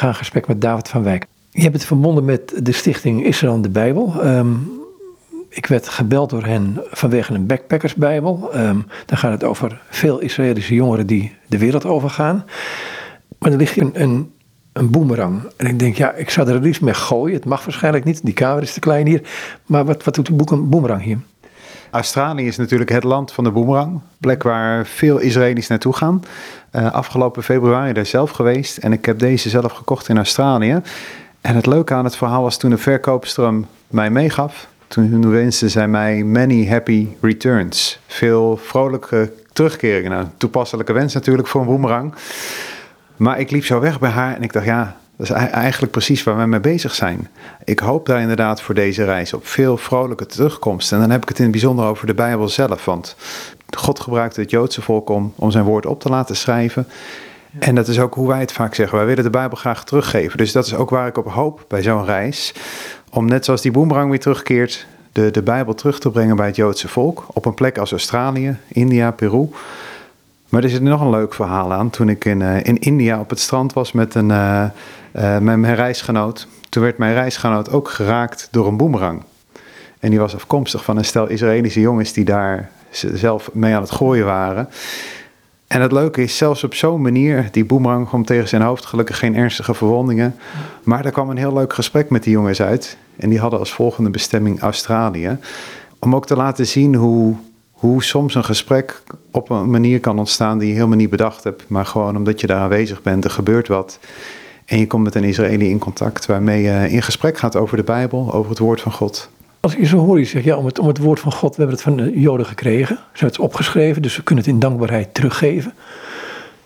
gesprek met David van Wijk. Je hebt het verbonden met de stichting Israël en de Bijbel. Ehm, ik werd gebeld door hen vanwege een backpackersbijbel. Um, dan gaat het over veel Israëlische jongeren die de wereld overgaan. Maar er ligt een, een, een boemerang. En ik denk, ja, ik zou er liefst mee gooien. Het mag waarschijnlijk niet, die kamer is te klein hier. Maar wat, wat doet de boemerang hier? Australië is natuurlijk het land van de boemerang. Plek waar veel Israëli's naartoe gaan. Uh, afgelopen februari daar zelf geweest. En ik heb deze zelf gekocht in Australië. En het leuke aan het verhaal was toen de verkoopster mij meegaf. Toen wenste zij mij many happy returns. Veel vrolijke terugkeringen. Nou, toepasselijke wens natuurlijk voor een boemerang. Maar ik liep zo weg bij haar en ik dacht, ja, dat is eigenlijk precies waar we mee bezig zijn. Ik hoop daar inderdaad voor deze reis op veel vrolijke terugkomst. En dan heb ik het in het bijzonder over de Bijbel zelf. Want God gebruikte het Joodse volk om, om zijn woord op te laten schrijven. En dat is ook hoe wij het vaak zeggen. Wij willen de Bijbel graag teruggeven. Dus dat is ook waar ik op hoop bij zo'n reis. Om net zoals die boemerang weer terugkeert, de, de Bijbel terug te brengen bij het Joodse volk. Op een plek als Australië, India, Peru. Maar er zit nog een leuk verhaal aan. Toen ik in, uh, in India op het strand was met, een, uh, uh, met mijn reisgenoot. Toen werd mijn reisgenoot ook geraakt door een boemerang. En die was afkomstig van een stel Israëlische jongens die daar zelf mee aan het gooien waren. En het leuke is, zelfs op zo'n manier, die boemerang kwam tegen zijn hoofd, gelukkig geen ernstige verwondingen. Maar er kwam een heel leuk gesprek met die jongens uit. En die hadden als volgende bestemming Australië. Om ook te laten zien hoe, hoe soms een gesprek op een manier kan ontstaan die je helemaal niet bedacht hebt. Maar gewoon omdat je daar aanwezig bent, er gebeurt wat. En je komt met een Israëli in contact waarmee je in gesprek gaat over de Bijbel, over het woord van God. Als ik zo hoor, je zegt ja, om het, om het woord van God, we hebben het van de Joden gekregen. Ze hebben het opgeschreven, dus we kunnen het in dankbaarheid teruggeven.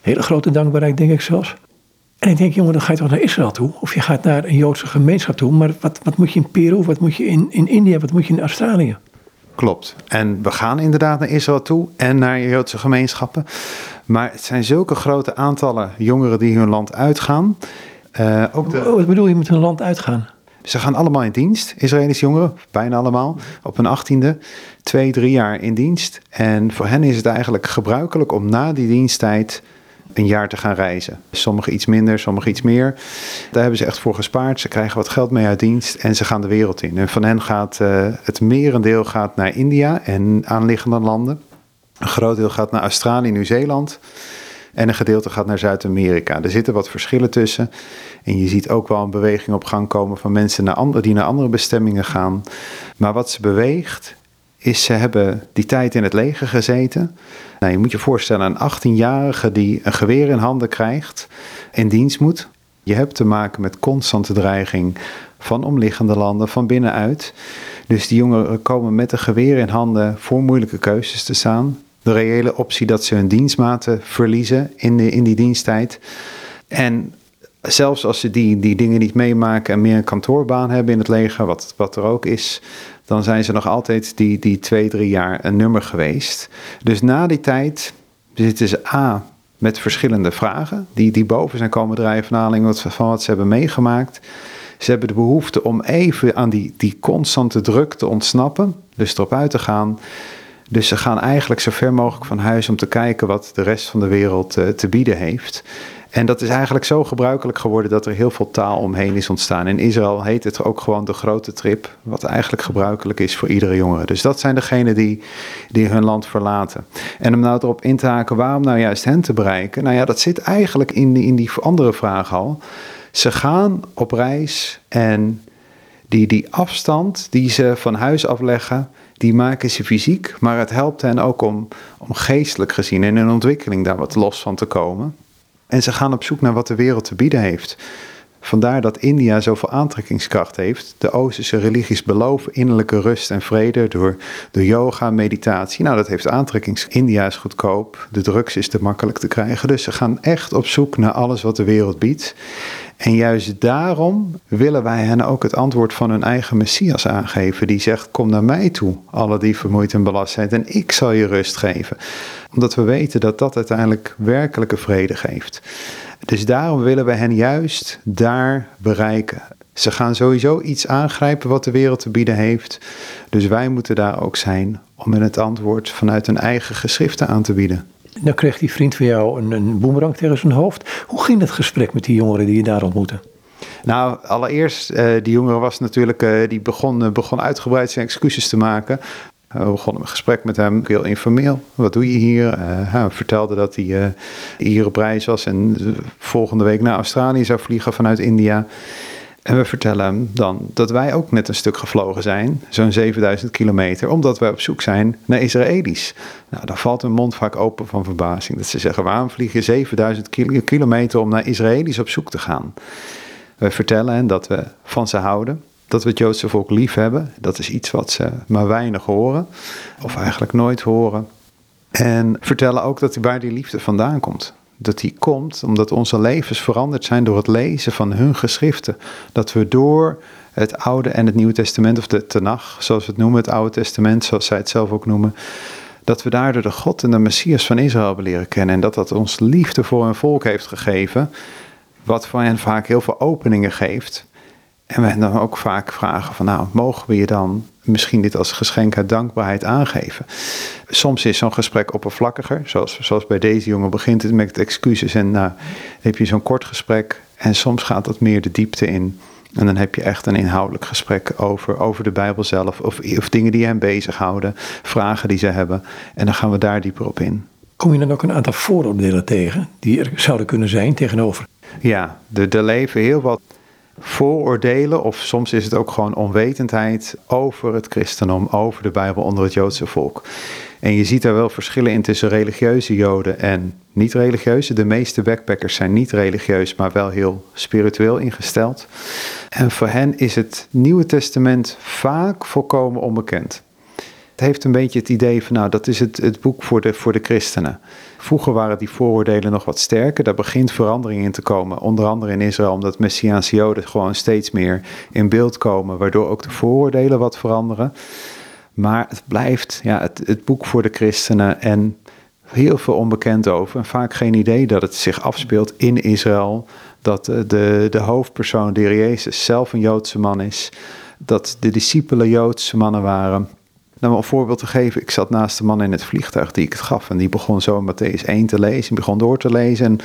Hele grote dankbaarheid, denk ik zelfs. En ik denk, jongen, dan ga je toch naar Israël toe? Of je gaat naar een Joodse gemeenschap toe. Maar wat, wat moet je in Peru, wat moet je in, in India, wat moet je in Australië? Klopt. En we gaan inderdaad naar Israël toe en naar Joodse gemeenschappen. Maar het zijn zulke grote aantallen jongeren die hun land uitgaan. Uh, ook de... Wat bedoel je met hun land uitgaan? Ze gaan allemaal in dienst, Israëlische jongeren, bijna allemaal, op hun achttiende, twee, drie jaar in dienst. En voor hen is het eigenlijk gebruikelijk om na die diensttijd een jaar te gaan reizen. Sommigen iets minder, sommigen iets meer. Daar hebben ze echt voor gespaard. Ze krijgen wat geld mee uit dienst en ze gaan de wereld in. En van hen gaat uh, het merendeel gaat naar India en aanliggende landen. Een groot deel gaat naar Australië, Nieuw-Zeeland. En een gedeelte gaat naar Zuid-Amerika. Er zitten wat verschillen tussen. En je ziet ook wel een beweging op gang komen van mensen naar andere, die naar andere bestemmingen gaan. Maar wat ze beweegt, is ze hebben die tijd in het leger gezeten. Nou, je moet je voorstellen, een 18-jarige die een geweer in handen krijgt, in dienst moet. Je hebt te maken met constante dreiging van omliggende landen, van binnenuit. Dus die jongeren komen met een geweer in handen voor moeilijke keuzes te staan. De reële optie dat ze hun dienstmaten verliezen in, de, in die diensttijd. En zelfs als ze die, die dingen niet meemaken en meer een kantoorbaan hebben in het leger, wat, wat er ook is, dan zijn ze nog altijd die, die twee, drie jaar een nummer geweest. Dus na die tijd zitten ze A met verschillende vragen, die, die boven zijn komen drijven van aanleiding van wat ze hebben meegemaakt. Ze hebben de behoefte om even aan die, die constante druk te ontsnappen, dus erop uit te gaan. Dus ze gaan eigenlijk zo ver mogelijk van huis om te kijken wat de rest van de wereld uh, te bieden heeft. En dat is eigenlijk zo gebruikelijk geworden dat er heel veel taal omheen is ontstaan. In Israël heet het ook gewoon de grote trip, wat eigenlijk gebruikelijk is voor iedere jongere. Dus dat zijn degenen die, die hun land verlaten. En om nou erop in te haken, waarom nou juist hen te bereiken? Nou ja, dat zit eigenlijk in die, in die andere vraag al. Ze gaan op reis en die, die afstand die ze van huis afleggen, die maken ze fysiek, maar het helpt hen ook om, om geestelijk gezien in hun ontwikkeling daar wat los van te komen. En ze gaan op zoek naar wat de wereld te bieden heeft. Vandaar dat India zoveel aantrekkingskracht heeft. De Oosterse religies beloven innerlijke rust en vrede door, door yoga, meditatie. Nou, dat heeft aantrekkings. India is goedkoop, de drugs is te makkelijk te krijgen. Dus ze gaan echt op zoek naar alles wat de wereld biedt. En juist daarom willen wij hen ook het antwoord van hun eigen Messias aangeven. Die zegt, kom naar mij toe, alle die vermoeid en belast zijn. En ik zal je rust geven. Omdat we weten dat dat uiteindelijk werkelijke vrede geeft. Dus daarom willen we hen juist daar bereiken. Ze gaan sowieso iets aangrijpen wat de wereld te bieden heeft. Dus wij moeten daar ook zijn om hen het antwoord vanuit hun eigen geschriften aan te bieden. Nou kreeg die vriend van jou een, een boemerang tegen zijn hoofd. Hoe ging het gesprek met die jongeren die je daar ontmoette? Nou, allereerst, uh, die jongen was natuurlijk, uh, die begon, begon uitgebreid zijn excuses te maken. we begonnen een gesprek met hem, heel informeel. Wat doe je hier? hij vertelde dat hij hier op reis was en volgende week naar Australië zou vliegen vanuit India. En we vertellen hem dan dat wij ook net een stuk gevlogen zijn, zo'n 7000 kilometer, omdat wij op zoek zijn naar Israëli's. Nou, dan valt hun mond vaak open van verbazing. Dat ze zeggen, waarom vlieg je 7000 kilometer om naar Israëli's op zoek te gaan? We vertellen hen dat we van ze houden, dat we het Joodse volk lief hebben. Dat is iets wat ze maar weinig horen, of eigenlijk nooit horen. En vertellen ook dat waar die liefde vandaan komt dat die komt omdat onze levens veranderd zijn door het lezen van hun geschriften. Dat we door het Oude en het Nieuwe Testament, of de Tenach, zoals we het noemen, het Oude Testament, zoals zij het zelf ook noemen, dat we daardoor de God en de Messias van Israël hebben leren kennen. En dat dat ons liefde voor hun volk heeft gegeven, wat voor hen vaak heel veel openingen geeft. En we dan ook vaak vragen van nou, mogen we je dan misschien dit als geschenk uit dankbaarheid aangeven? Soms is zo'n gesprek oppervlakkiger, zoals, zoals bij deze jongen begint het met excuses en nou, heb je zo'n kort gesprek en soms gaat dat meer de diepte in. En dan heb je echt een inhoudelijk gesprek over, over de Bijbel zelf of, of dingen die hem bezighouden, vragen die ze hebben. En dan gaan we daar dieper op in. Kom je dan ook een aantal vooroordelen tegen die er zouden kunnen zijn tegenover? Ja, er, er leven heel wat vooroordelen, of soms is het ook gewoon onwetendheid over het christendom, over de Bijbel onder het Joodse volk. En je ziet daar wel verschillen in tussen religieuze Joden en niet-religieuze. De meeste backpackers zijn niet religieus, maar wel heel spiritueel ingesteld. En voor hen is het Nieuwe Testament vaak volkomen onbekend. Het heeft een beetje het idee van, nou, dat is het, het boek voor de, voor de christenen. Vroeger waren die vooroordelen nog wat sterker. Daar begint verandering in te komen. Onder andere in Israël, omdat Messiaanse Joden gewoon steeds meer in beeld komen, waardoor ook de vooroordelen wat veranderen. Maar het blijft ja, het, het boek voor de christenen en heel veel onbekend over. En vaak geen idee dat het zich afspeelt in Israël. Dat de, de hoofdpersoon, de Jezus, zelf een Joodse man is. Dat de discipelen Joodse mannen waren. Nou, om een voorbeeld te geven, ik zat naast de man in het vliegtuig die ik het gaf. En die begon zo Matthäus 1 te lezen. Die begon door te lezen. En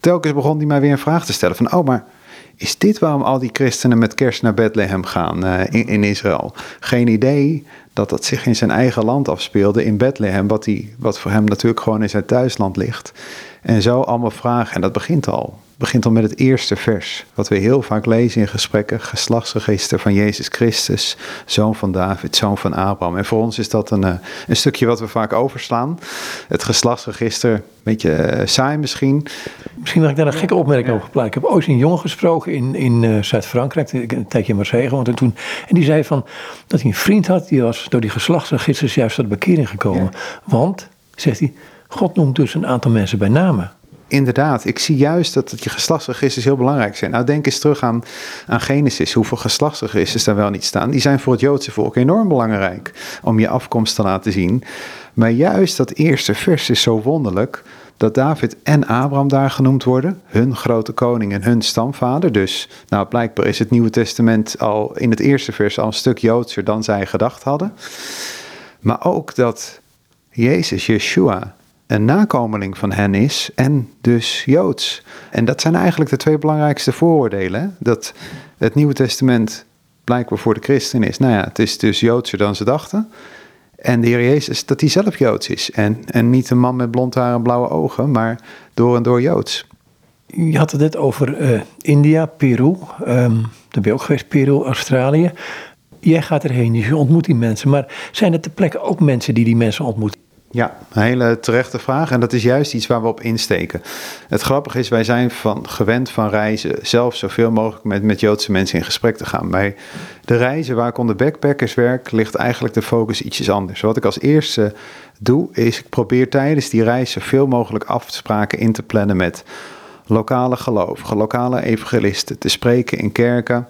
telkens begon hij mij weer een vraag te stellen. Van, oh, maar is dit waarom al die christenen met kerst naar Bethlehem gaan uh, in, in, Israël? Geen idee dat dat zich in zijn eigen land afspeelde, in Bethlehem. Wat, die, wat voor hem natuurlijk gewoon in zijn thuisland ligt. En zo allemaal vragen. En dat begint al begint al met het eerste vers, wat we heel vaak lezen in gesprekken, geslachtsregister van Jezus Christus, zoon van David, zoon van Abraham. En voor ons is dat een, eh, een stukje wat we vaak overslaan. Het geslachtsregister, een beetje uh, saai misschien. Misschien mag ik daar een gekke opmerking over plaatsen. Ik heb ooit een jongen gesproken in, in uh, Zuid-Frankrijk, een tijdje in Marseille gewoond. En, toen, en die zei van, dat hij een vriend had, die was door die geslachtsregisters juist tot bekering gekomen. Want, zegt hij, God noemt dus een aantal mensen bij namen inderdaad, ik zie juist dat je geslachtsregisters heel belangrijk zijn. Nou, denk eens terug aan, aan Genesis, hoeveel geslachtsregisters daar wel niet staan. Die zijn voor het Joodse volk enorm belangrijk om je afkomst te laten zien. Maar juist dat eerste vers is zo wonderlijk dat David en Abraham daar genoemd worden, hun grote koning en hun stamvader. Dus nou, blijkbaar is het Nieuwe Testament al in het eerste vers al een stuk Joodser dan zij gedacht hadden. Maar ook dat Jezus, Yeshua, een nakomeling van hen is en dus Joods. En dat zijn eigenlijk de twee belangrijkste vooroordelen. Dat het Nieuwe Testament blijkbaar voor de christen is. Nou ja, het is dus Joodser dan ze dachten. En de Heer Jezus, dat hij zelf Joods is. En, en niet een man met blond haar en blauwe ogen, maar door en door Joods. Je had het net over uh, India, Peru. Um, daar ben je ook geweest, Peru, Australië. Jij gaat erheen, je ontmoet die mensen. Maar zijn er ter plekke ook mensen die die mensen ontmoeten? Ja, een hele terechte vraag. En dat is juist iets waar we op insteken. Het grappige is, wij zijn van, gewend van reizen zelf zoveel mogelijk met, met Joodse mensen in gesprek te gaan. Bij de reizen waar ik onder backpackers werk, ligt eigenlijk de focus ietsjes anders. Wat ik als eerste doe, is ik probeer tijdens die reis zoveel mogelijk afspraken in te plannen met lokale gelovigen, lokale evangelisten, te spreken in kerken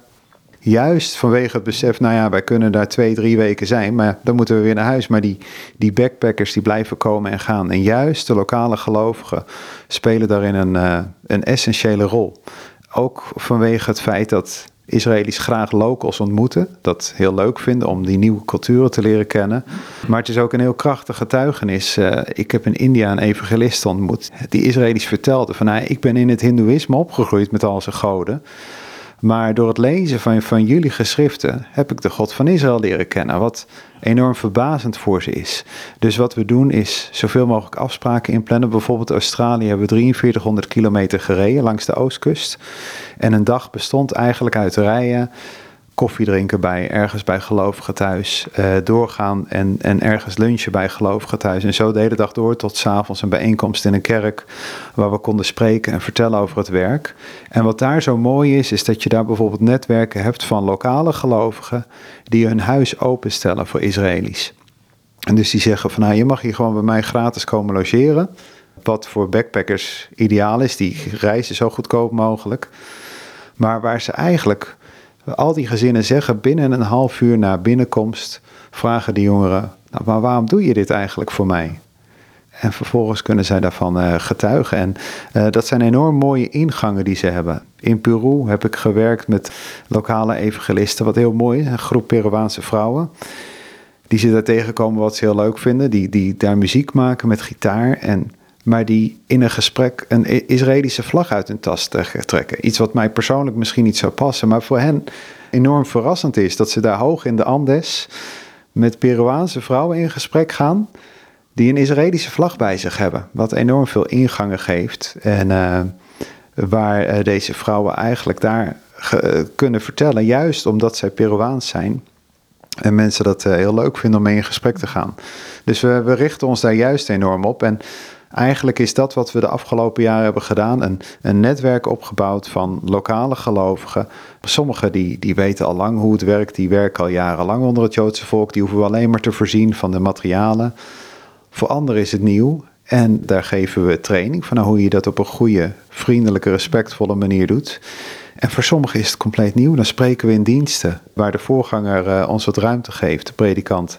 Juist vanwege het besef, nou ja, wij kunnen daar twee, drie weken zijn, maar dan moeten we weer naar huis. Maar die, die backpackers die blijven komen en gaan. En juist de lokale gelovigen spelen daarin een, uh, een essentiële rol. Ook vanwege het feit dat Israëli's graag locals ontmoeten. Dat heel leuk vinden om die nieuwe culturen te leren kennen. Maar het is ook een heel krachtig getuigenis. Uh, ik heb in India een evangelist ontmoet. Die Israëli's vertelde van nou, ik ben in het hindoeïsme opgegroeid met al zijn goden. Maar door het lezen van, van jullie geschriften heb ik de God van Israël leren kennen. Wat enorm verbazend voor ze is. Dus wat we doen is zoveel mogelijk afspraken inplannen. Bijvoorbeeld Australië hebben we 4300 kilometer gereden langs de oostkust. En een dag bestond eigenlijk uit rijden koffie drinken bij ergens bij gelovigen thuis, uh, doorgaan en, en ergens lunchen bij gelovigen thuis. En zo de hele dag door tot s'avonds een bijeenkomst in een kerk waar we konden spreken en vertellen over het werk. En wat daar zo mooi is, is dat je daar bijvoorbeeld netwerken hebt van lokale gelovigen die hun huis openstellen voor Israëli's. En dus die zeggen van nou, je mag hier gewoon bij mij gratis komen logeren. Wat voor backpackers ideaal is, die reizen zo goedkoop mogelijk. Maar waar ze eigenlijk al die gezinnen zeggen binnen een half uur na binnenkomst, vragen de jongeren, nou, maar waarom doe je dit eigenlijk voor mij? En vervolgens kunnen zij daarvan uh, getuigen. En uh, dat zijn enorm mooie ingangen die ze hebben. In Peru heb ik gewerkt met lokale evangelisten, wat heel mooi is. Een groep Peruaanse vrouwen. Die ze daar tegenkomen wat ze heel leuk vinden. Die, die daar muziek maken met gitaar. En maar die in een gesprek een Israëlische vlag uit hun tas trekken. Iets wat mij persoonlijk misschien niet zou passen, maar voor hen enorm verrassend is dat ze daar hoog in de Andes met Peruaanse vrouwen in gesprek gaan die een Israëlische vlag bij zich hebben, wat enorm veel ingangen geeft en uh, waar uh, deze vrouwen eigenlijk daar uh, kunnen vertellen, juist omdat zij Peruaans zijn. En mensen dat heel leuk vinden om mee in gesprek te gaan. Dus we, we richten ons daar juist enorm op. En Eigenlijk is dat wat we de afgelopen jaren hebben gedaan. Een, een netwerk opgebouwd van lokale gelovigen. Sommigen die, die weten al lang hoe het werkt. Die werken al jarenlang onder het Joodse volk. Die hoeven we alleen maar te voorzien van de materialen. Voor anderen is het nieuw. En daar geven we training van hoe je dat op een goede, vriendelijke, respectvolle manier doet. En voor sommigen is het compleet nieuw. Dan spreken we in diensten waar de voorganger uh, ons wat ruimte geeft, de predikant.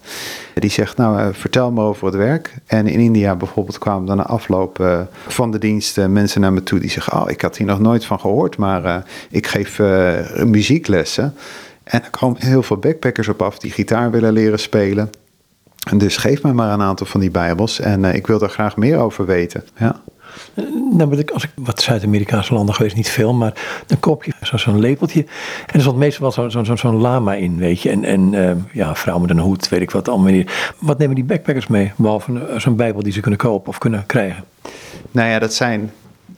Die zegt, nou, uh, vertel me over het werk. En in India bijvoorbeeld kwamen dan na afloop uh, van de diensten mensen naar me toe die zeggen, oh, ik had hier nog nooit van gehoord, maar ik geef muzieklessen. En er komen heel veel backpackers op af die gitaar willen leren spelen. En dus geef me maar een aantal van die bijbels en ik wil daar graag meer over weten. Ja. Nou, ben ik, als ik wat Zuid-Amerikaanse landen geweest, niet veel, maar dan koop je zo'n lepeltje. En er zat meestal wel zo'n zo, zo, lama in, weet je. En, en uh, ja, vrouw met een hoed, weet ik wat allemaal. Wat nemen die backpackers mee, behalve eh, zo'n bijbel die ze kunnen kopen of kunnen krijgen? Nou ja, dat zijn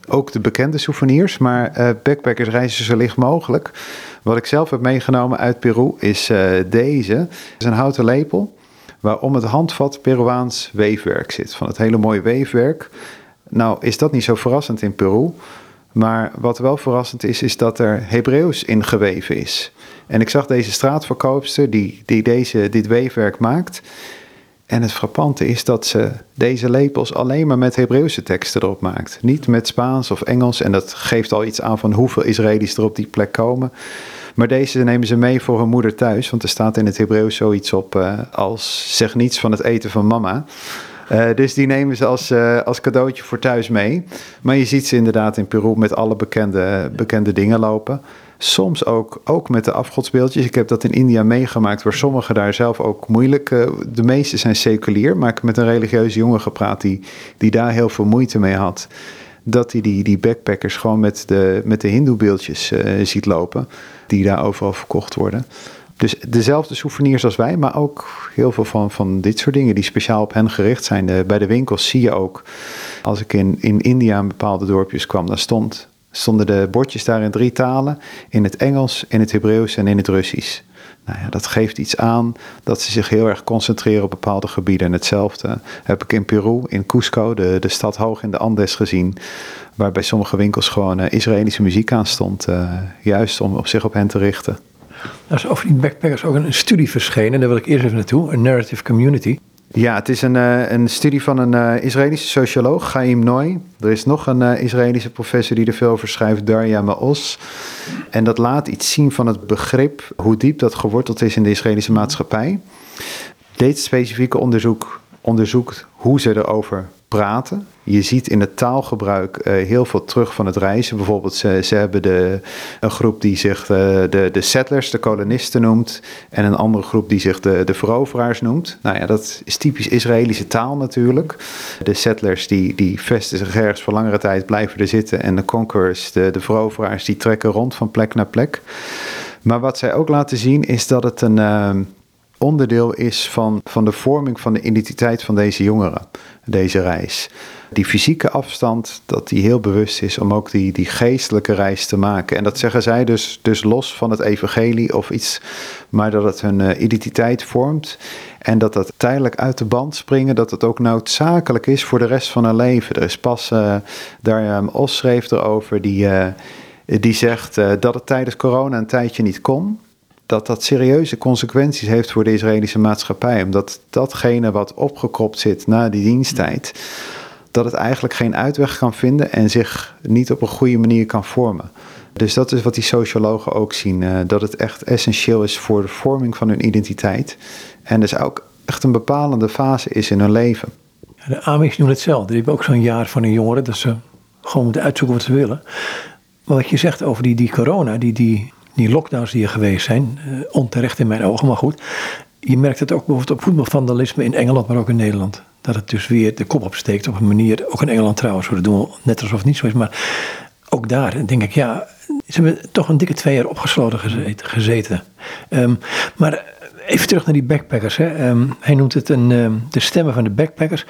ook de bekende souvenirs, maar uh, backpackers reizen zo licht mogelijk. Wat ik zelf heb meegenomen uit Peru is deze. Het is een houten lepel waar om het handvat Peruaans weefwerk zit. Van het hele mooie weefwerk. Nou is dat niet zo verrassend in Peru. Maar wat wel verrassend is, is dat er Hebreeuws in geweven is. En ik zag deze straatverkoopster die, die deze, dit weefwerk maakt. En het frappante is dat ze deze lepels alleen maar met Hebreeuwse teksten erop maakt. Niet met Spaans of Engels. En dat geeft al iets aan van hoeveel Israëli's er op die plek komen. Maar deze nemen ze mee voor hun moeder thuis. Want er staat in het Hebreeuws zoiets op uh, als zeg niets van het eten van mama. Uh, dus die nemen ze als, uh, als cadeautje voor thuis mee. Maar je ziet ze inderdaad in Peru met alle bekende, bekende dingen lopen. Soms ook, ook met de afgodsbeeldjes. Ik heb dat in India meegemaakt, waar sommigen daar zelf ook moeilijk. Uh, de meeste zijn seculier, maar ik heb met een religieuze jongen gepraat die, die daar heel veel moeite mee had. Dat hij die, die backpackers gewoon met de, met de Hindoe-beeldjes ziet lopen, die daar overal verkocht worden. Dus dezelfde souvenirs als wij, maar ook heel veel van, van dit soort dingen die speciaal op hen gericht zijn. De, bij de winkels zie je ook, als ik in, in India in bepaalde dorpjes kwam, dan stond, stonden de bordjes daar in drie talen: in het Engels, in het Hebreeuws en in het Russisch. Nou ja, dat geeft iets aan dat ze zich heel erg concentreren op bepaalde gebieden. En hetzelfde heb ik in Peru, in Cusco, de, de stad hoog in de Andes gezien. Waar bij sommige winkels gewoon uh, Israëlische muziek aan stond. Uh, juist om op zich op hen te richten. Er is over die backpackers ook een, studie verschenen, daar wil ik eerst even naartoe, een narrative community. Ja, het is een, uh, een studie van een uh, Israëlische socioloog, Chaim Noy. Er is nog een uh, Israëlische professor die er veel over schrijft, Darya Maos. En dat laat iets zien van het begrip, hoe diep dat geworteld is in de Israëlische maatschappij. Dit specifieke onderzoek onderzoekt hoe ze erover praten. Je ziet in het taalgebruik uh, heel veel terug van het reizen. Bijvoorbeeld, ze, ze hebben de, een groep die zich uh, de, de settlers, de kolonisten noemt. En een andere groep die zich de, de veroveraars noemt. Nou ja, dat is typisch Israëlische taal natuurlijk. De settlers die, die vesten zich ergens voor langere tijd, blijven er zitten. En de conquerors, de, de veroveraars, die trekken rond van plek naar plek. Maar wat zij ook laten zien is dat het een... Uh, onderdeel is van, van de vorming van de identiteit van deze jongeren, deze reis. Die fysieke afstand, dat die heel bewust is om ook die, die geestelijke reis te maken. En dat zeggen zij dus, dus los van het evangelie of iets, maar dat het hun uh, identiteit vormt. En dat dat tijdelijk uit de band springen, dat het ook noodzakelijk is voor de rest van hun leven. Er is pas, uh, daar um, Os schreef erover, die, uh, die zegt dat het tijdens corona een tijdje niet kon dat dat serieuze consequenties heeft voor de Israëlische maatschappij. Omdat datgene wat opgekropt zit na die diensttijd, dat het eigenlijk geen uitweg kan vinden en zich niet op een goede manier kan vormen. Dus dat is wat die sociologen ook zien, uh, dat het echt essentieel is voor de vorming van hun identiteit. En dus ook echt een bepalende fase is in hun leven. De Amish doen hetzelfde. Die hebben ook zo'n jaar van een jongere dat ze gewoon moeten uitzoeken wat ze willen. Maar wat je zegt over die, die corona, die, die die lockdowns die er geweest zijn, uh, onterecht in mijn ogen, maar goed. Je merkt het ook bijvoorbeeld op voetbalvandalisme in Engeland, maar ook in Nederland. Dat het dus weer de kop opsteekt op een manier, ook in Engeland trouwens, dat doen we net alsof het niet zo is. Maar ook daar denk ik, ja, ze hebben toch een dikke twee jaar opgesloten gezeten. Um, maar even terug naar die backpackers. Hè. Um, hij noemt het een, um, de stemmen van de backpackers.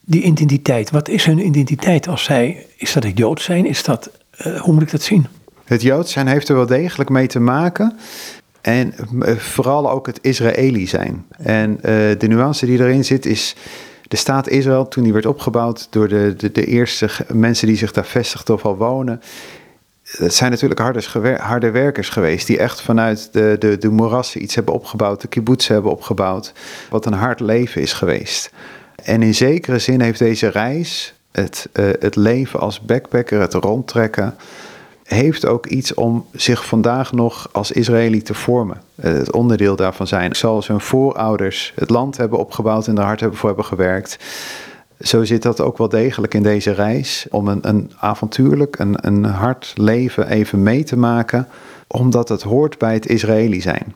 Die identiteit, wat is hun identiteit als zij, is dat het Joods zijn? Is dat, uh, hoe moet ik dat zien? Het Joods zijn heeft er wel degelijk mee te maken. En eh, vooral ook het Israëli zijn. En uh, de nuance die erin zit is. De staat Israël, toen die werd opgebouwd door de, de, de eerste mensen die zich daar vestigden of al wonen. Het zijn natuurlijk harde, werkers geweest. Die echt vanuit de, de, de moerassen iets hebben opgebouwd. De kibbutz hebben opgebouwd. Wat een hard leven is geweest. En in zekere zin heeft deze reis. Het, het leven als backpacker, het rondtrekken heeft ook iets om zich vandaag nog als Israëli te vormen. Eh, het onderdeel daarvan zijn. Zoals hun voorouders het land hebben opgebouwd en er hard voor hebben gewerkt. Zo zit dat ook wel degelijk in deze reis. Om een, een avontuurlijk, een, een hard leven even mee te maken. Omdat het hoort bij het Israëli zijn.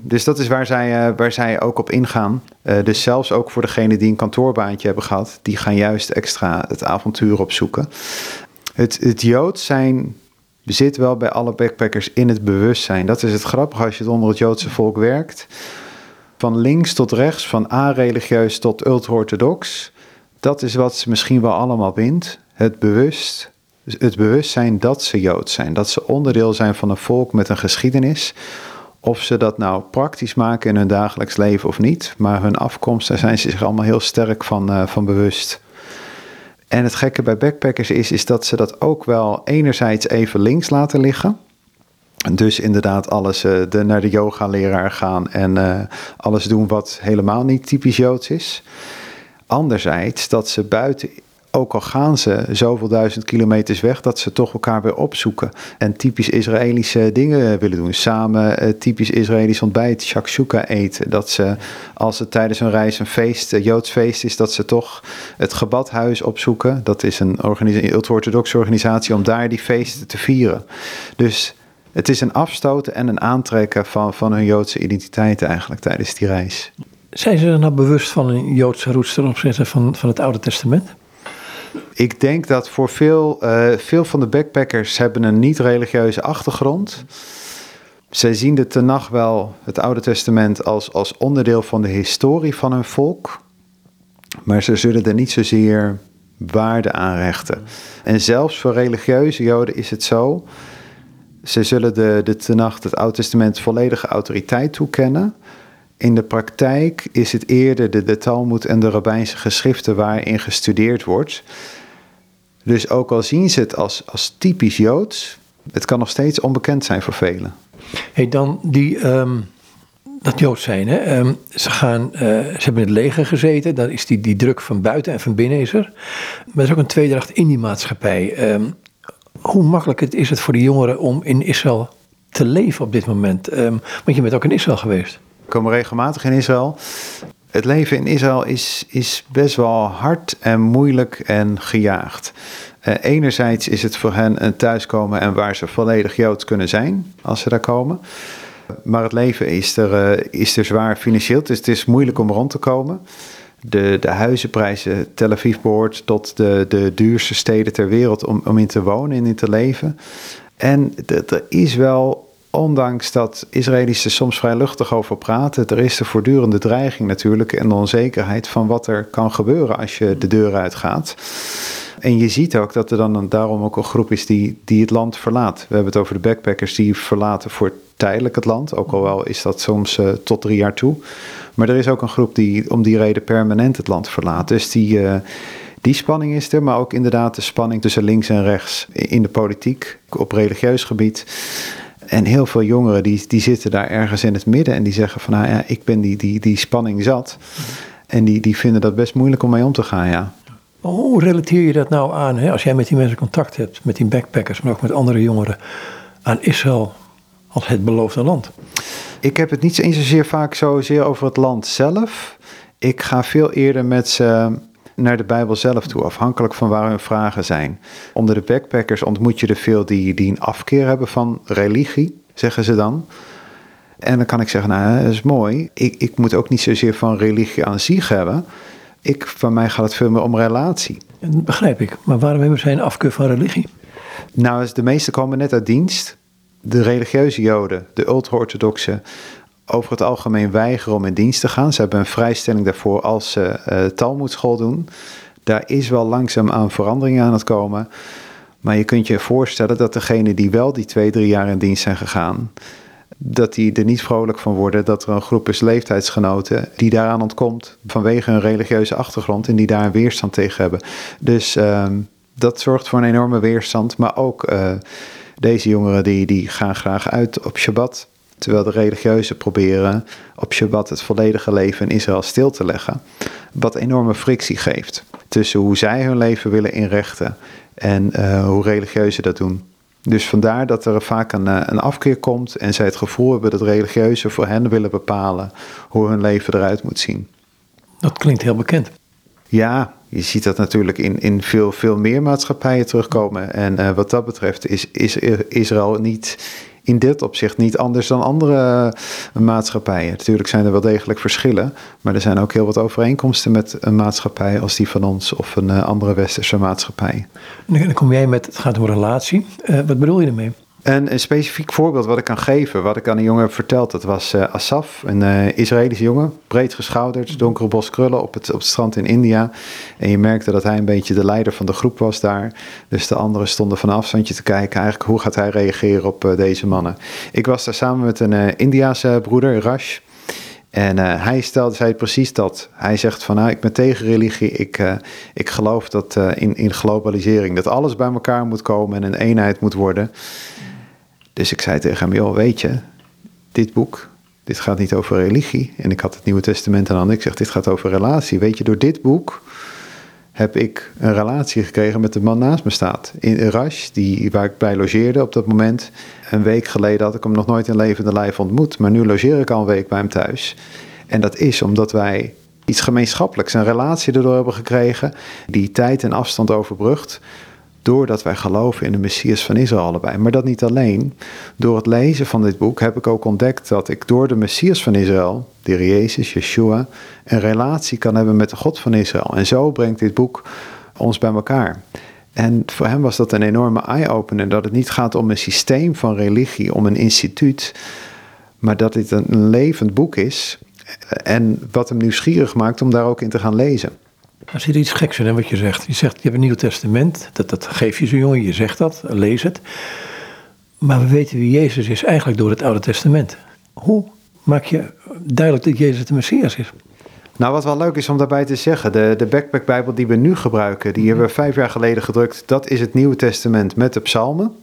Dus dat is waar zij, uh, waar zij ook op ingaan. Uh, dus zelfs ook voor degenen die een kantoorbaantje hebben gehad, die gaan juist extra het avontuur opzoeken. Het, het Joods zijn zit wel bij alle backpackers in het bewustzijn. Dat is het grappige als je het onder het Joodse volk werkt. Van links tot rechts, van a-religieus tot ultra-orthodox. Dat is wat ze misschien wel allemaal bindt. Het bewust, het bewustzijn dat ze Joods zijn. Dat ze onderdeel zijn van een volk met een geschiedenis. Of ze dat nou praktisch maken in hun dagelijks leven of niet. Maar hun afkomst, daar zijn ze zich allemaal heel sterk van, uh, van bewust. En het gekke bij backpackers is, is dat ze dat ook wel enerzijds even links laten liggen. Dus inderdaad alles uh, de, naar de yoga-leraar gaan en uh, alles doen wat helemaal niet typisch Joods is. Anderzijds dat ze buiten ook al gaan ze zoveel duizend kilometers weg, dat ze toch elkaar weer opzoeken. En typisch Israëlische dingen willen doen. Samen uh, typisch Israëlisch ontbijt, shakshuka eten. Dat ze, als het tijdens hun reis een feest, een Joods feest is, dat ze toch het gebadhuis opzoeken. Dat is een ultra-orthodoxe organisatie om daar die feesten te vieren. Dus het is een afstoten en een aantrekken van, van hun Joodse identiteit eigenlijk tijdens die reis. Zijn ze er nou bewust van een Joodse roots ten opzichte van, van het Oude Testament? Ik denk dat voor veel, uh, veel van de backpackers hebben een niet-religieuze achtergrond. Zij zien de Tenach wel, het Oude Testament, als, als onderdeel van de historie van hun volk. Maar ze zullen er niet zozeer waarde aan rechten. En zelfs voor religieuze Joden is het zo. Ze zullen de, de het Oude Testament, volledige autoriteit toekennen. In de praktijk is het eerder de, de Talmud en de rabbijnse geschriften waarin gestudeerd wordt. Dus ook al zien ze het als, als typisch Joods, het kan nog steeds onbekend zijn voor velen. Hey, dan die, um, dat Joods zijn, hè? Um, ze, gaan, uh, ze hebben in het leger gezeten, dan is die, die druk van buiten en van binnen is er. Maar er is ook een tweedracht in die maatschappij. Um, hoe makkelijk is het voor de jongeren om in Israël te leven op dit moment? want je bent ook in Israël geweest komen regelmatig in Israël. Het leven in Israël is, is best wel hard en moeilijk en gejaagd. Uh, enerzijds is het voor hen een thuiskomen en waar ze volledig Joods kunnen zijn als ze daar komen. Maar het leven is er, uh, is er zwaar financieel, dus het is moeilijk om rond te komen. De, de huizenprijzen, Tel Aviv behoort tot de, de duurste steden ter wereld om, om in te wonen en in te leven. En er is wel ondanks dat Israëli's er soms vrij luchtig over praten, er is de voortdurende dreiging natuurlijk en de onzekerheid van wat er kan gebeuren als je de deur uitgaat. En je ziet ook dat er dan daarom ook een groep is die, die het land verlaat. We hebben het over de backpackers die verlaten voor tijdelijk het land, ook al wel is dat soms uh, tot drie jaar toe. Maar er is ook een groep die om die reden permanent het land verlaat. Dus die, uh, die spanning is er, maar ook inderdaad de spanning tussen links en rechts in de politiek, op religieus gebied. En heel veel jongeren die, die zitten daar ergens in het midden en die zeggen van nou ja, ik ben die, die, die spanning zat. En die, die vinden dat best moeilijk om mee om te gaan, ja. Hoe relateer je dat nou aan, hè, als jij met die mensen contact hebt, met die backpackers, maar ook met andere jongeren, aan Israël als het beloofde land? Ik heb het niet eens zozeer vaak zozeer over het land zelf. Ik ga veel eerder met ze naar de Bijbel zelf toe, afhankelijk van waar hun vragen zijn. Onder de backpackers ontmoet je er veel die, die een afkeer hebben van religie, zeggen ze dan. En dan kan ik zeggen, nou, dat is mooi. Ik, ik moet ook niet zozeer van religie aan zich hebben. Ik, van mij gaat het veel meer om relatie. Dat begrijp ik. Maar waarom hebben zij een afkeur van religie? Nou, de meeste komen net uit dienst. De religieuze joden, de ultra-orthodoxe, over het algemeen weigeren om in dienst te gaan. Ze hebben een vrijstelling daarvoor als ze uh, Talmudschool doen. Daar is wel langzaam aan verandering aan het komen. Maar je kunt je voorstellen dat degenen die wel die twee, drie jaar in dienst zijn gegaan, dat die er niet vrolijk van worden dat er een groep is leeftijdsgenoten die daaraan ontkomt vanwege hun religieuze achtergrond en die daar een weerstand tegen hebben. Dus uh, dat zorgt voor een enorme weerstand. Maar ook uh, deze jongeren die, die gaan graag uit op Shabbat. Terwijl de religieuzen proberen op Shabbat het volledige leven in Israël stil te leggen. Wat enorme frictie geeft tussen hoe zij hun leven willen inrichten en uh, hoe religieuzen dat doen. Dus vandaar dat er vaak een, een afkeer komt en zij het gevoel hebben dat religieuzen voor hen willen bepalen hoe hun leven eruit moet zien. Dat klinkt heel bekend. Ja, je ziet dat natuurlijk in, in veel, veel meer maatschappijen terugkomen. En uh, wat dat betreft is, is Israël niet in dit opzicht niet anders dan andere uh, maatschappijen. Natuurlijk zijn er wel degelijk verschillen, maar er zijn ook heel wat overeenkomsten met een maatschappij als die van ons of een uh, andere westerse maatschappij. Dan kom jij met, het gaat om relatie. Uh, wat bedoel je ermee? En een specifiek voorbeeld wat ik kan geven, wat ik aan een jongen heb verteld, dat was uh, Asaf, een uh, Israëlische jongen, breed geschouderd, donkere bos krullen op het, op het strand in India. En je merkte dat hij een beetje de leider van de groep was daar. Dus de anderen stonden van een afstandje te kijken, eigenlijk hoe gaat hij reageren op uh, deze mannen. Ik was daar samen met een Indiaanse broeder, Rash. En uh, hij stelde, zei precies dat. Hij zegt van, nou, ik ben tegen religie. Ik, uh, ik geloof dat uh, in, in globalisering, dat alles bij elkaar moet komen en een eenheid moet worden. Dus ik zei tegen hem, joh, weet je, dit boek, dit gaat niet over religie. En ik had het Nieuwe Testament aan Ik zeg, dit gaat over relatie. Weet je, door dit boek heb ik een relatie gekregen met de man naast me staat. In Rash, die, waar ik bij logeerde op dat moment. Een week geleden had ik hem nog nooit in levende lijf ontmoet. Maar nu logeer ik al een week bij hem thuis. En dat is omdat wij iets gemeenschappelijks, een relatie erdoor hebben gekregen... die tijd en afstand overbrugt doordat wij geloven in de Messias van Israël allebei. Maar dat niet alleen. Door het lezen van dit boek heb ik ook ontdekt dat ik door de Messias van Israël, de Jezus, Yeshua, een relatie kan hebben met de God van Israël. En zo brengt dit boek ons bij elkaar. En voor hem was dat een enorme eye-opener, dat het niet gaat om een systeem van religie, om een instituut, maar dat dit een levend boek is en wat hem nieuwsgierig maakt om daar ook in te gaan lezen. Er zit iets geks in wat je zegt. Je zegt, je hebt een Nieuw Testament, dat, dat geef je zo'n jongen, je zegt dat, lees het. Maar we weten wie Jezus is eigenlijk door het Oude Testament. Hoe maak je duidelijk dat Jezus de Messias is? Nou, wat wel leuk is om daarbij te zeggen, de, de Backpack Bijbel die we nu gebruiken, die hebben we vijf jaar geleden gedrukt. Dat is het Nieuwe Testament met de psalmen.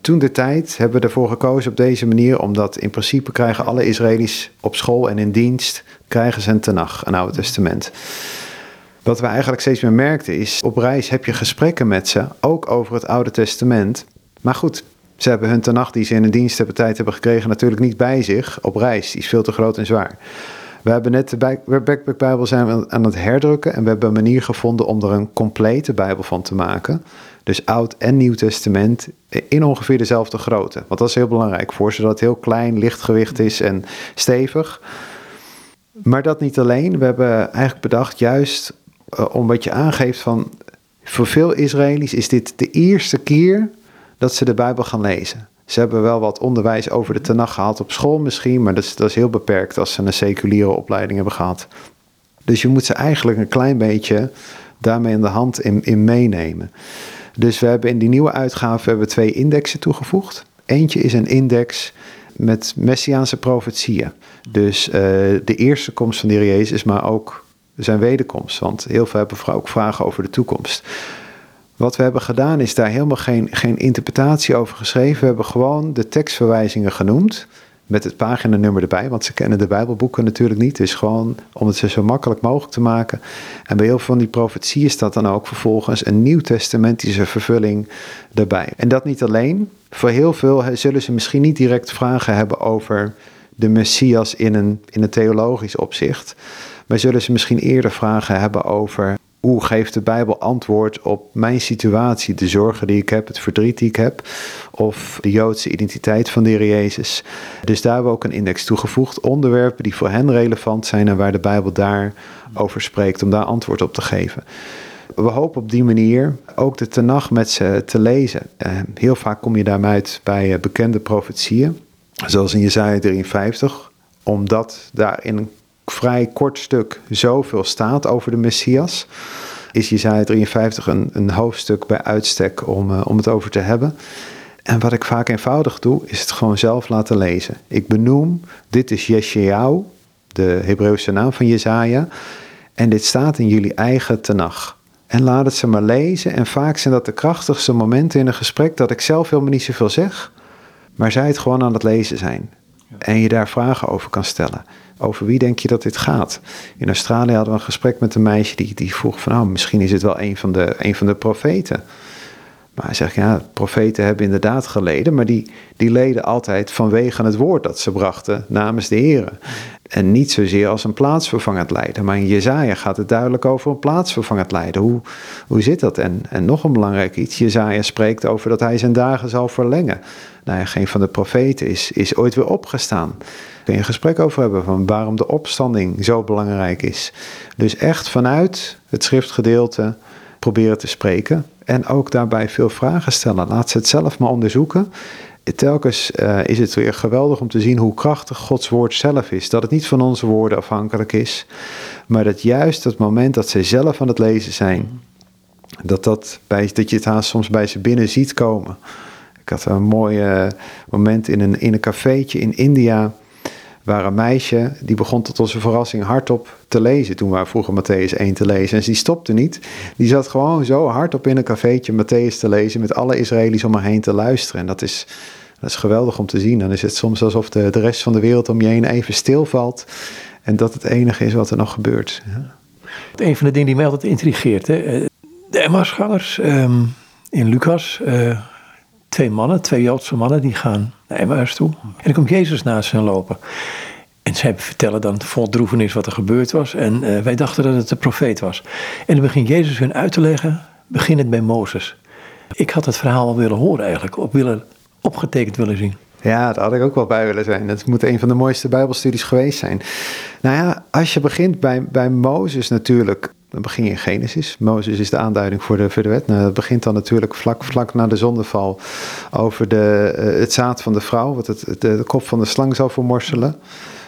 Toen de tijd hebben we ervoor gekozen op deze manier, omdat in principe krijgen alle Israëli's op school en in dienst, krijgen ze een Tenach, een Oude Testament. Wat we eigenlijk steeds meer merkten is, op reis heb je gesprekken met ze, ook over het Oude Testament. Maar goed, ze hebben hun nacht die ze in een dienst hebben tijd hebben gekregen natuurlijk niet bij zich op reis. Die is veel te groot en zwaar. We hebben net de Backpack Bijbel zijn aan het herdrukken en we hebben een manier gevonden om er een complete Bijbel van te maken. Dus Oud en Nieuw Testament in ongeveer dezelfde grootte. Want dat is heel belangrijk voor zodat het heel klein, lichtgewicht is en stevig. Maar dat niet alleen. We hebben eigenlijk bedacht, juist uh, om wat je aangeeft van. Voor veel Israëli's is dit de eerste keer dat ze de Bijbel gaan lezen. Ze hebben wel wat onderwijs over de Tanach gehad op school misschien, maar dat is, dat is heel beperkt als ze een seculiere opleiding hebben gehad. Dus je moet ze eigenlijk een klein beetje daarmee in de hand in, meenemen. Dus we hebben in die nieuwe uitgave hebben we twee indexen toegevoegd. Eentje is een index met messiaanse profetieën. Dus uh, de eerste komst van de Heer Jezus, maar ook zijn wederkomst. Want heel veel hebben ook vragen over de toekomst. Wat we hebben gedaan is daar helemaal geen, geen interpretatie over geschreven. We hebben gewoon de tekstverwijzingen genoemd. Met het paginanummer erbij, want ze kennen de Bijbelboeken natuurlijk niet. Dus gewoon om het ze zo makkelijk mogelijk te maken. En bij heel veel van die profetieën staat dan ook vervolgens een nieuwtestamentische vervulling erbij. En dat niet alleen. Voor heel veel zullen ze misschien niet direct vragen hebben over de Messias in een, in een theologisch opzicht. Maar zullen ze misschien eerder vragen hebben over hoe geeft de Bijbel antwoord op mijn situatie, de zorgen die ik heb, het verdriet die ik heb, of de Joodse identiteit van de Heer Jezus. Dus daar hebben we ook een index toegevoegd, onderwerpen die voor hen relevant zijn en waar de Bijbel daar over spreekt, om daar antwoord op te geven. We hopen op die manier ook de Tenach met ze te lezen. Eh, heel vaak kom je daarmee uit bij eh, bekende profetieën, zoals in Jesaja 53, omdat daar in een vrij kort stuk zoveel staat over de Messias, is Jesaja 53 een, een hoofdstuk bij uitstek om, uh, om het over te hebben. En wat ik vaak eenvoudig doe, is het gewoon zelf laten lezen. Ik benoem, dit is Yeshayahu, de Hebreeuwse naam van Jesaja. En dit staat in jullie eigen tenag. En laat het ze maar lezen. En vaak zijn dat de krachtigste momenten in een gesprek dat ik zelf helemaal niet zoveel zeg. Maar zij het gewoon aan het lezen zijn. En je daar vragen over kan stellen. Over wie denk je dat dit gaat? In Australië hadden we een gesprek met een meisje die, die vroeg van... nou, misschien is het wel een van de, een van de profeten. Maar hij zegt, ja, profeten hebben inderdaad geleden... maar die, die leden altijd vanwege het woord dat ze brachten namens de Heer. En niet zozeer als een plaatsvervangend lijden. Maar in Jezaja gaat het duidelijk over een plaatsvervangend lijden. Hoe, hoe zit dat? En, en nog een belangrijk iets. Jezaja spreekt over dat hij zijn dagen zal verlengen. Nou geen van de profeten is, is ooit weer opgestaan. Daar kun je een gesprek over hebben van waarom de opstanding zo belangrijk is. Dus echt vanuit het schriftgedeelte proberen te spreken. En ook daarbij veel vragen stellen. Laat ze het zelf maar onderzoeken telkens uh, is het weer geweldig om te zien hoe krachtig Gods woord zelf is. Dat het niet van onze woorden afhankelijk is, maar dat juist het moment dat zij zelf aan het lezen zijn, dat, dat, bij, dat je het haast soms bij ze binnen ziet komen. Ik had een mooi uh, moment in een, in een cafeetje in India waar een meisje, die begon tot onze verrassing hardop te lezen. Toen we vroeger Matthäus 1 te lezen. En die stopte niet. Die zat gewoon zo hardop in een cafeetje Matthäus te lezen. Met alle Israëli's om haar heen te luisteren. En dat is, dat is geweldig om te zien. Dan is het soms alsof de, de rest van de wereld om je heen even stilvalt. En dat het enige is wat er nog gebeurt. Ja. Een van de dingen die mij altijd intrigeert. Hè? Eh, de Emmausgangers um, in Lucas. Uh, twee mannen, twee Joodse mannen, die gaan naar Emmaus toe. En dan komt Jezus naast hen lopen. En zij vertellen dan vol droevenis wat er gebeurd was. En uh, wij dachten dat het de profeet was. En dan begint Jezus hun uit te leggen, beginnend bij Mozes. Ik had het verhaal al willen horen eigenlijk, op willen, opgetekend willen zien. Ja, daar had ik ook wel bij willen zijn. Dat moet een van de mooiste Bijbelstudies geweest zijn. Nou ja, als je begint bij, bij Mozes natuurlijk, dan begin je in Genesis. Mozes is de aanduiding voor de, voor wet. Nou, dat begint dan natuurlijk vlak, vlak na de zondeval over de, uh, het zaad van de vrouw, wat het, de, de kop van de slang zal vermorselen.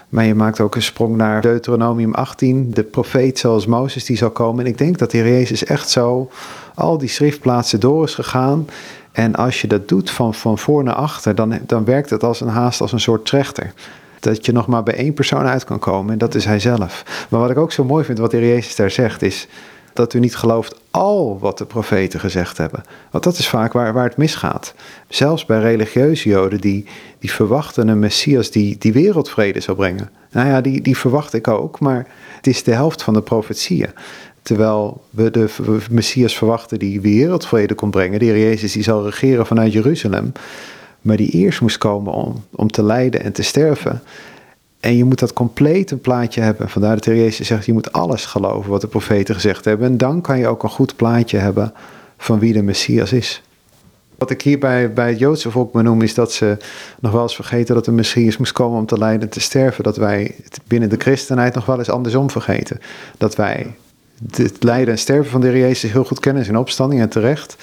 Maar je maakt ook een sprong naar Deuteronomium 18, de profeet zoals Mozes die zal komen. En ik denk dat de Heer Jezus echt zo al die schriftplaatsen door is gegaan. En als je dat doet van, van voor naar achter, dan, dan werkt het als een haast als een soort trechter dat je nog maar bij één persoon uit kan komen en dat is hij zelf. Maar wat ik ook zo mooi vind, wat de Heer Jezus daar zegt, is dat u niet gelooft al wat de profeten gezegd hebben. Want dat is vaak waar, waar het misgaat. Zelfs bij religieuze joden die, die verwachten een Messias die, die wereldvrede zal brengen. Nou ja, die, die verwacht ik ook, maar het is de helft van de profetieën. Terwijl we de Messias verwachten die wereldvrede kon brengen. De Heer Jezus die zal regeren vanuit Jeruzalem maar die eerst moest komen om, om te lijden en te sterven. En je moet dat compleet een plaatje hebben. Vandaar dat Jezus zegt, je moet alles geloven wat de profeten gezegd hebben. En dan kan je ook een goed plaatje hebben van wie de Messias is. Wat ik hier bij, bij het Joodse volk benoem is dat ze nog wel eens vergeten dat de Messias moest komen om te lijden en te sterven. Dat wij het binnen de christenheid nog wel eens andersom vergeten. Dat wij het lijden en sterven van de Heer Jezus heel goed kennen, zijn opstanding en terecht.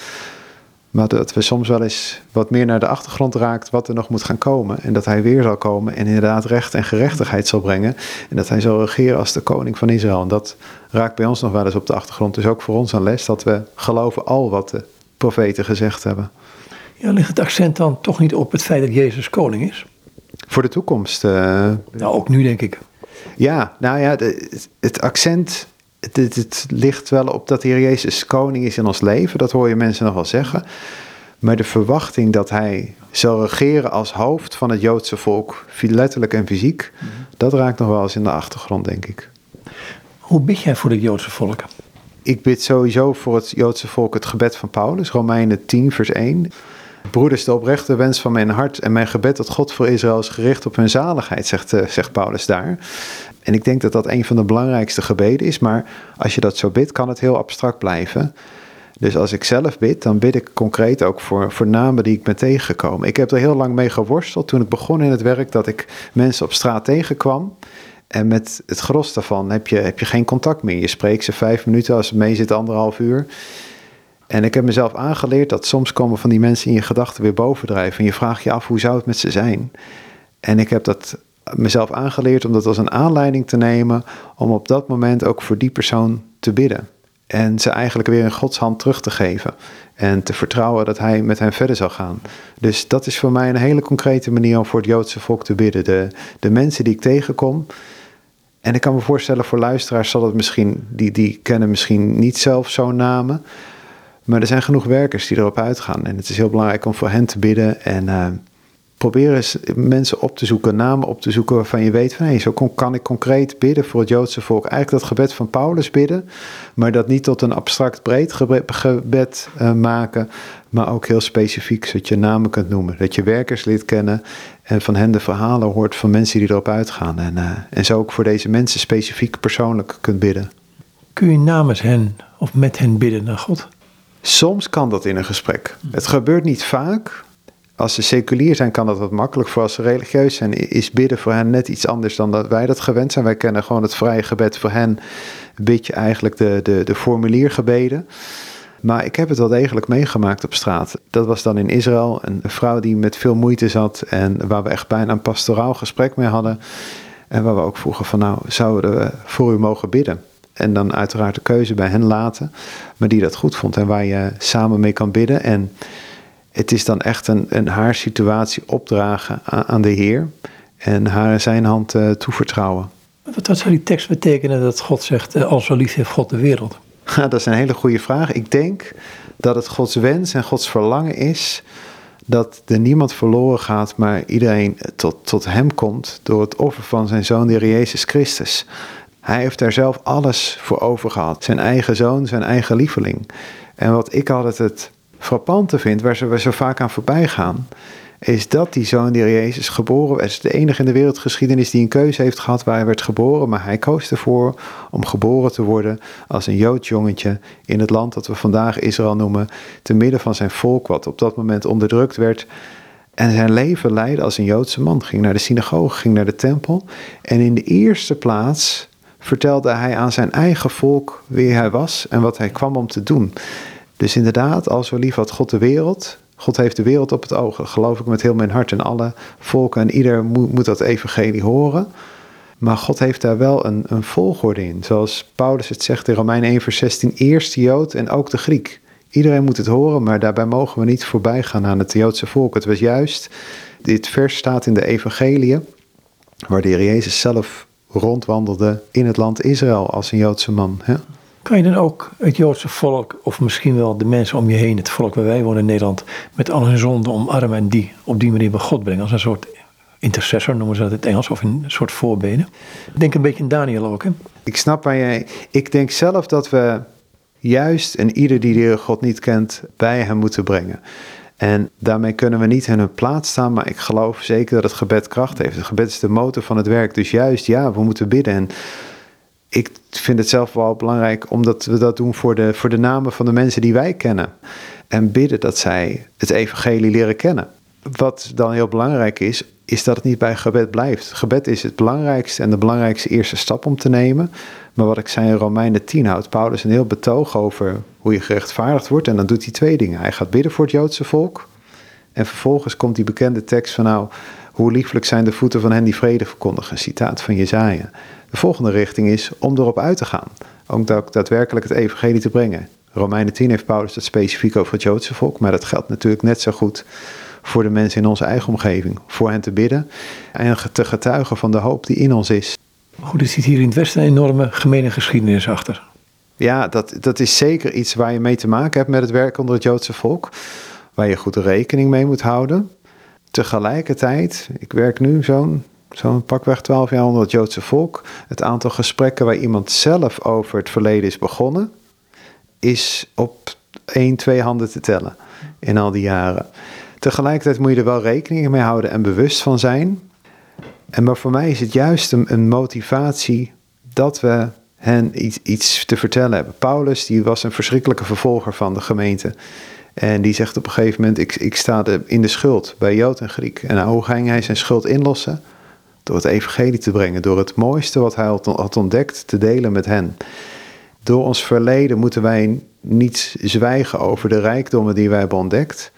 Maar dat we soms wel eens wat meer naar de achtergrond raakt wat er nog moet gaan komen. En dat hij weer zal komen en inderdaad recht en gerechtigheid zal brengen. En dat hij zal regeren als de koning van Israël. En dat raakt bij ons nog wel eens op de achtergrond. Dus ook voor ons een les dat we geloven al wat de profeten gezegd hebben. Ja, ligt het accent dan toch niet op het feit dat Jezus koning is? Voor de toekomst. Uh, nou, ook nu denk ik. Ja, nou ja, het accent het, het, ligt wel op dat de Heer Jezus koning is in ons leven. Dat hoor je mensen nog wel zeggen. Maar de verwachting dat hij zal regeren als hoofd van het Joodse volk, letterlijk en fysiek, mhm. dat raakt nog wel eens in de achtergrond, denk ik. Hoe bid jij voor het Joodse volk? Ik bid sowieso voor het Joodse volk het gebed van Paulus, Romeinen 10, vers 1. Broeders, de oprechte wens van mijn hart en mijn gebed dat God voor Israël is gericht op hun zaligheid, zegt, eh, zegt Paulus daar. En ik denk dat dat een van de belangrijkste gebeden is, maar als je dat zo bidt, kan het heel abstract blijven. Dus als ik zelf bid, dan bid ik concreet ook voor, voor namen die ik ben tegengekomen. Ik heb er heel lang mee geworsteld toen ik begon in het werk, dat ik mensen op straat tegenkwam. En met het gros daarvan heb je, heb je geen contact meer. Je spreekt ze vijf minuten, als het mee zit anderhalf uur. En ik heb mezelf aangeleerd dat soms komen van die mensen in je gedachten weer bovendrijven. En je vraagt je af, hoe zou het met ze zijn? En ik heb dat mezelf aangeleerd om dat als een aanleiding te nemen om op dat moment ook voor die persoon te bidden. En ze eigenlijk weer in Gods hand terug te geven. En te vertrouwen dat Hij met hen verder zal gaan. Dus dat is voor mij een hele concrete manier om voor het Joodse volk te bidden. De, de mensen die ik tegenkom. En ik kan me voorstellen voor luisteraars zal het misschien, die, die kennen misschien niet zelf zo'n namen. Maar er zijn genoeg werkers die erop uitgaan. En het is heel belangrijk om voor hen te bidden. En probeer eens mensen op te zoeken, namen op te zoeken waarvan je weet van hé, zo kan ik concreet bidden voor het Joodse volk. Eigenlijk dat gebed van Paulus bidden, maar dat niet tot een abstract breed gebed uh, maken, maar ook heel specifiek, zodat je namen kunt noemen. Dat je werkers leert kennen en van hen de verhalen hoort van mensen die erop uitgaan. En, uh, en zo ook voor deze mensen specifiek persoonlijk kunt bidden. Kun je namens hen of met hen bidden naar God? Soms kan dat in een gesprek. Het gebeurt niet vaak. Als ze seculier zijn, kan dat wat makkelijk. Voor als ze religieus zijn, is bidden voor hen net iets anders dan dat wij dat gewend zijn. Wij kennen gewoon het vrije gebed voor hen. Bid je eigenlijk de, de, de formuliergebeden. Maar ik heb het wel degelijk meegemaakt op straat. Dat was dan in Israël. Een vrouw die met veel moeite zat en waar we echt bijna een pastoraal gesprek mee hadden. En waar we ook vroegen van nou, zouden we voor u mogen bidden? En dan uiteraard de keuze bij hen laten, maar die dat goed vond en waar je samen mee kan bidden. En het is dan echt een, een haar situatie opdragen aan, de Heer en haar zijn hand uh, toevertrouwen. Wat, wat zou die tekst betekenen dat God zegt, uh, al zo lief heeft God de wereld? Ja, dat is een hele goede vraag. Ik denk dat het Gods wens en Gods verlangen is dat er niemand verloren gaat, maar iedereen tot, tot hem komt door het offer van zijn zoon, de Heer Jezus Christus. Hij heeft daar zelf alles voor over gehad. Zijn eigen zoon, zijn eigen lieveling. En wat ik altijd het frappante vind, waar ze, zo vaak aan voorbij gaan, is dat die zoon die Jezus geboren is. de enige in de wereldgeschiedenis die een keuze heeft gehad waar hij werd geboren. Maar hij koos ervoor om geboren te worden als een Joods jongetje in het land dat we vandaag Israël noemen. Te midden van zijn volk wat op dat moment onderdrukt werd. En zijn leven leidde als een Joodse man. Ging naar de synagoge, ging naar de tempel. En in de eerste plaats vertelde hij aan zijn eigen volk wie hij was en wat hij kwam om te doen. Dus inderdaad, als zo lief had God de wereld. God heeft de wereld op het oog. Geloof ik met heel mijn hart. En alle volken en ieder moet, moet dat evangelie horen. Maar God heeft daar wel een, een volgorde in. Zoals Paulus het zegt in Romein 1 vers 16. Eerst de Jood en ook de Griek. Iedereen moet het horen, maar daarbij mogen we niet voorbij gaan aan het Joodse volk. Het was juist, dit vers staat in de evangelie, waar de Heer Jezus zelf rondwandelde in het land Israël als een Joodse man. Kan je dan ook het Joodse volk, of misschien wel de mensen om je heen, het volk waar wij wonen in Nederland, met al hun zonden omarmen en die op die manier bij God brengen? Als een soort intercessor noemen ze dat in het Engels, of een soort voorbenen. Ik denk een beetje aan Daniel ook. Hè? Ik snap waar jij. Ik denk zelf dat we juist en ieder die de God niet kent, bij hem moeten brengen. En daarmee kunnen we niet in hun plaats staan, maar ik geloof zeker dat het gebed kracht heeft. Het gebed is de motor van het werk. Dus juist, ja, we moeten bidden. En ik vind het zelf wel belangrijk omdat we dat doen voor de, voor de namen van de mensen die wij kennen. En bidden dat zij het evangelie leren kennen. Wat dan heel belangrijk is, is dat het niet bij gebed blijft. Gebed is het belangrijkste en de belangrijkste eerste stap om te nemen. Maar wat ik zei in Romeinen 10 houdt Paulus een heel betoog over hoe je gerechtvaardigd wordt. En dan doet hij twee dingen. Hij gaat bidden voor het Joodse volk. En vervolgens komt die bekende tekst van nou, hoe lieflijk zijn de voeten van hen die vrede verkondigen. Citaat van Jezaja. De volgende richting is om erop uit te gaan. Ook daadwerkelijk het evangelie te brengen. Romeinen 10 heeft Paulus dat specifiek over het Joodse volk. Maar dat geldt natuurlijk net zo goed voor de mensen in onze eigen omgeving. Voor hen te bidden en te getuigen van de hoop die in ons is. Goed, er zit hier in het Westen een enorme gemene geschiedenis achter. Ja, dat, dat is zeker iets waar je mee te maken hebt met het werk onder het Joodse volk. Waar je goed rekening mee moet houden. Tegelijkertijd, ik werk nu zo'n zo'n pakweg 12 jaar onder het Joodse volk. Het aantal gesprekken waar iemand zelf over het verleden is begonnen, is op één, twee handen te tellen in al die jaren. Tegelijkertijd moet je er wel rekening mee houden en bewust van zijn. En maar voor mij is het juist een, motivatie dat we hen iets, iets te vertellen hebben. Paulus die was een verschrikkelijke vervolger van de gemeente. En die zegt op een gegeven moment, ik, ik sta in de schuld bij Jood en Griek. En hoe ging hij zijn schuld inlossen? Door het evangelie te brengen, door het mooiste wat hij had ontdekt te delen met hen. Door ons verleden moeten wij niet zwijgen over de rijkdommen die wij hebben ontdekt.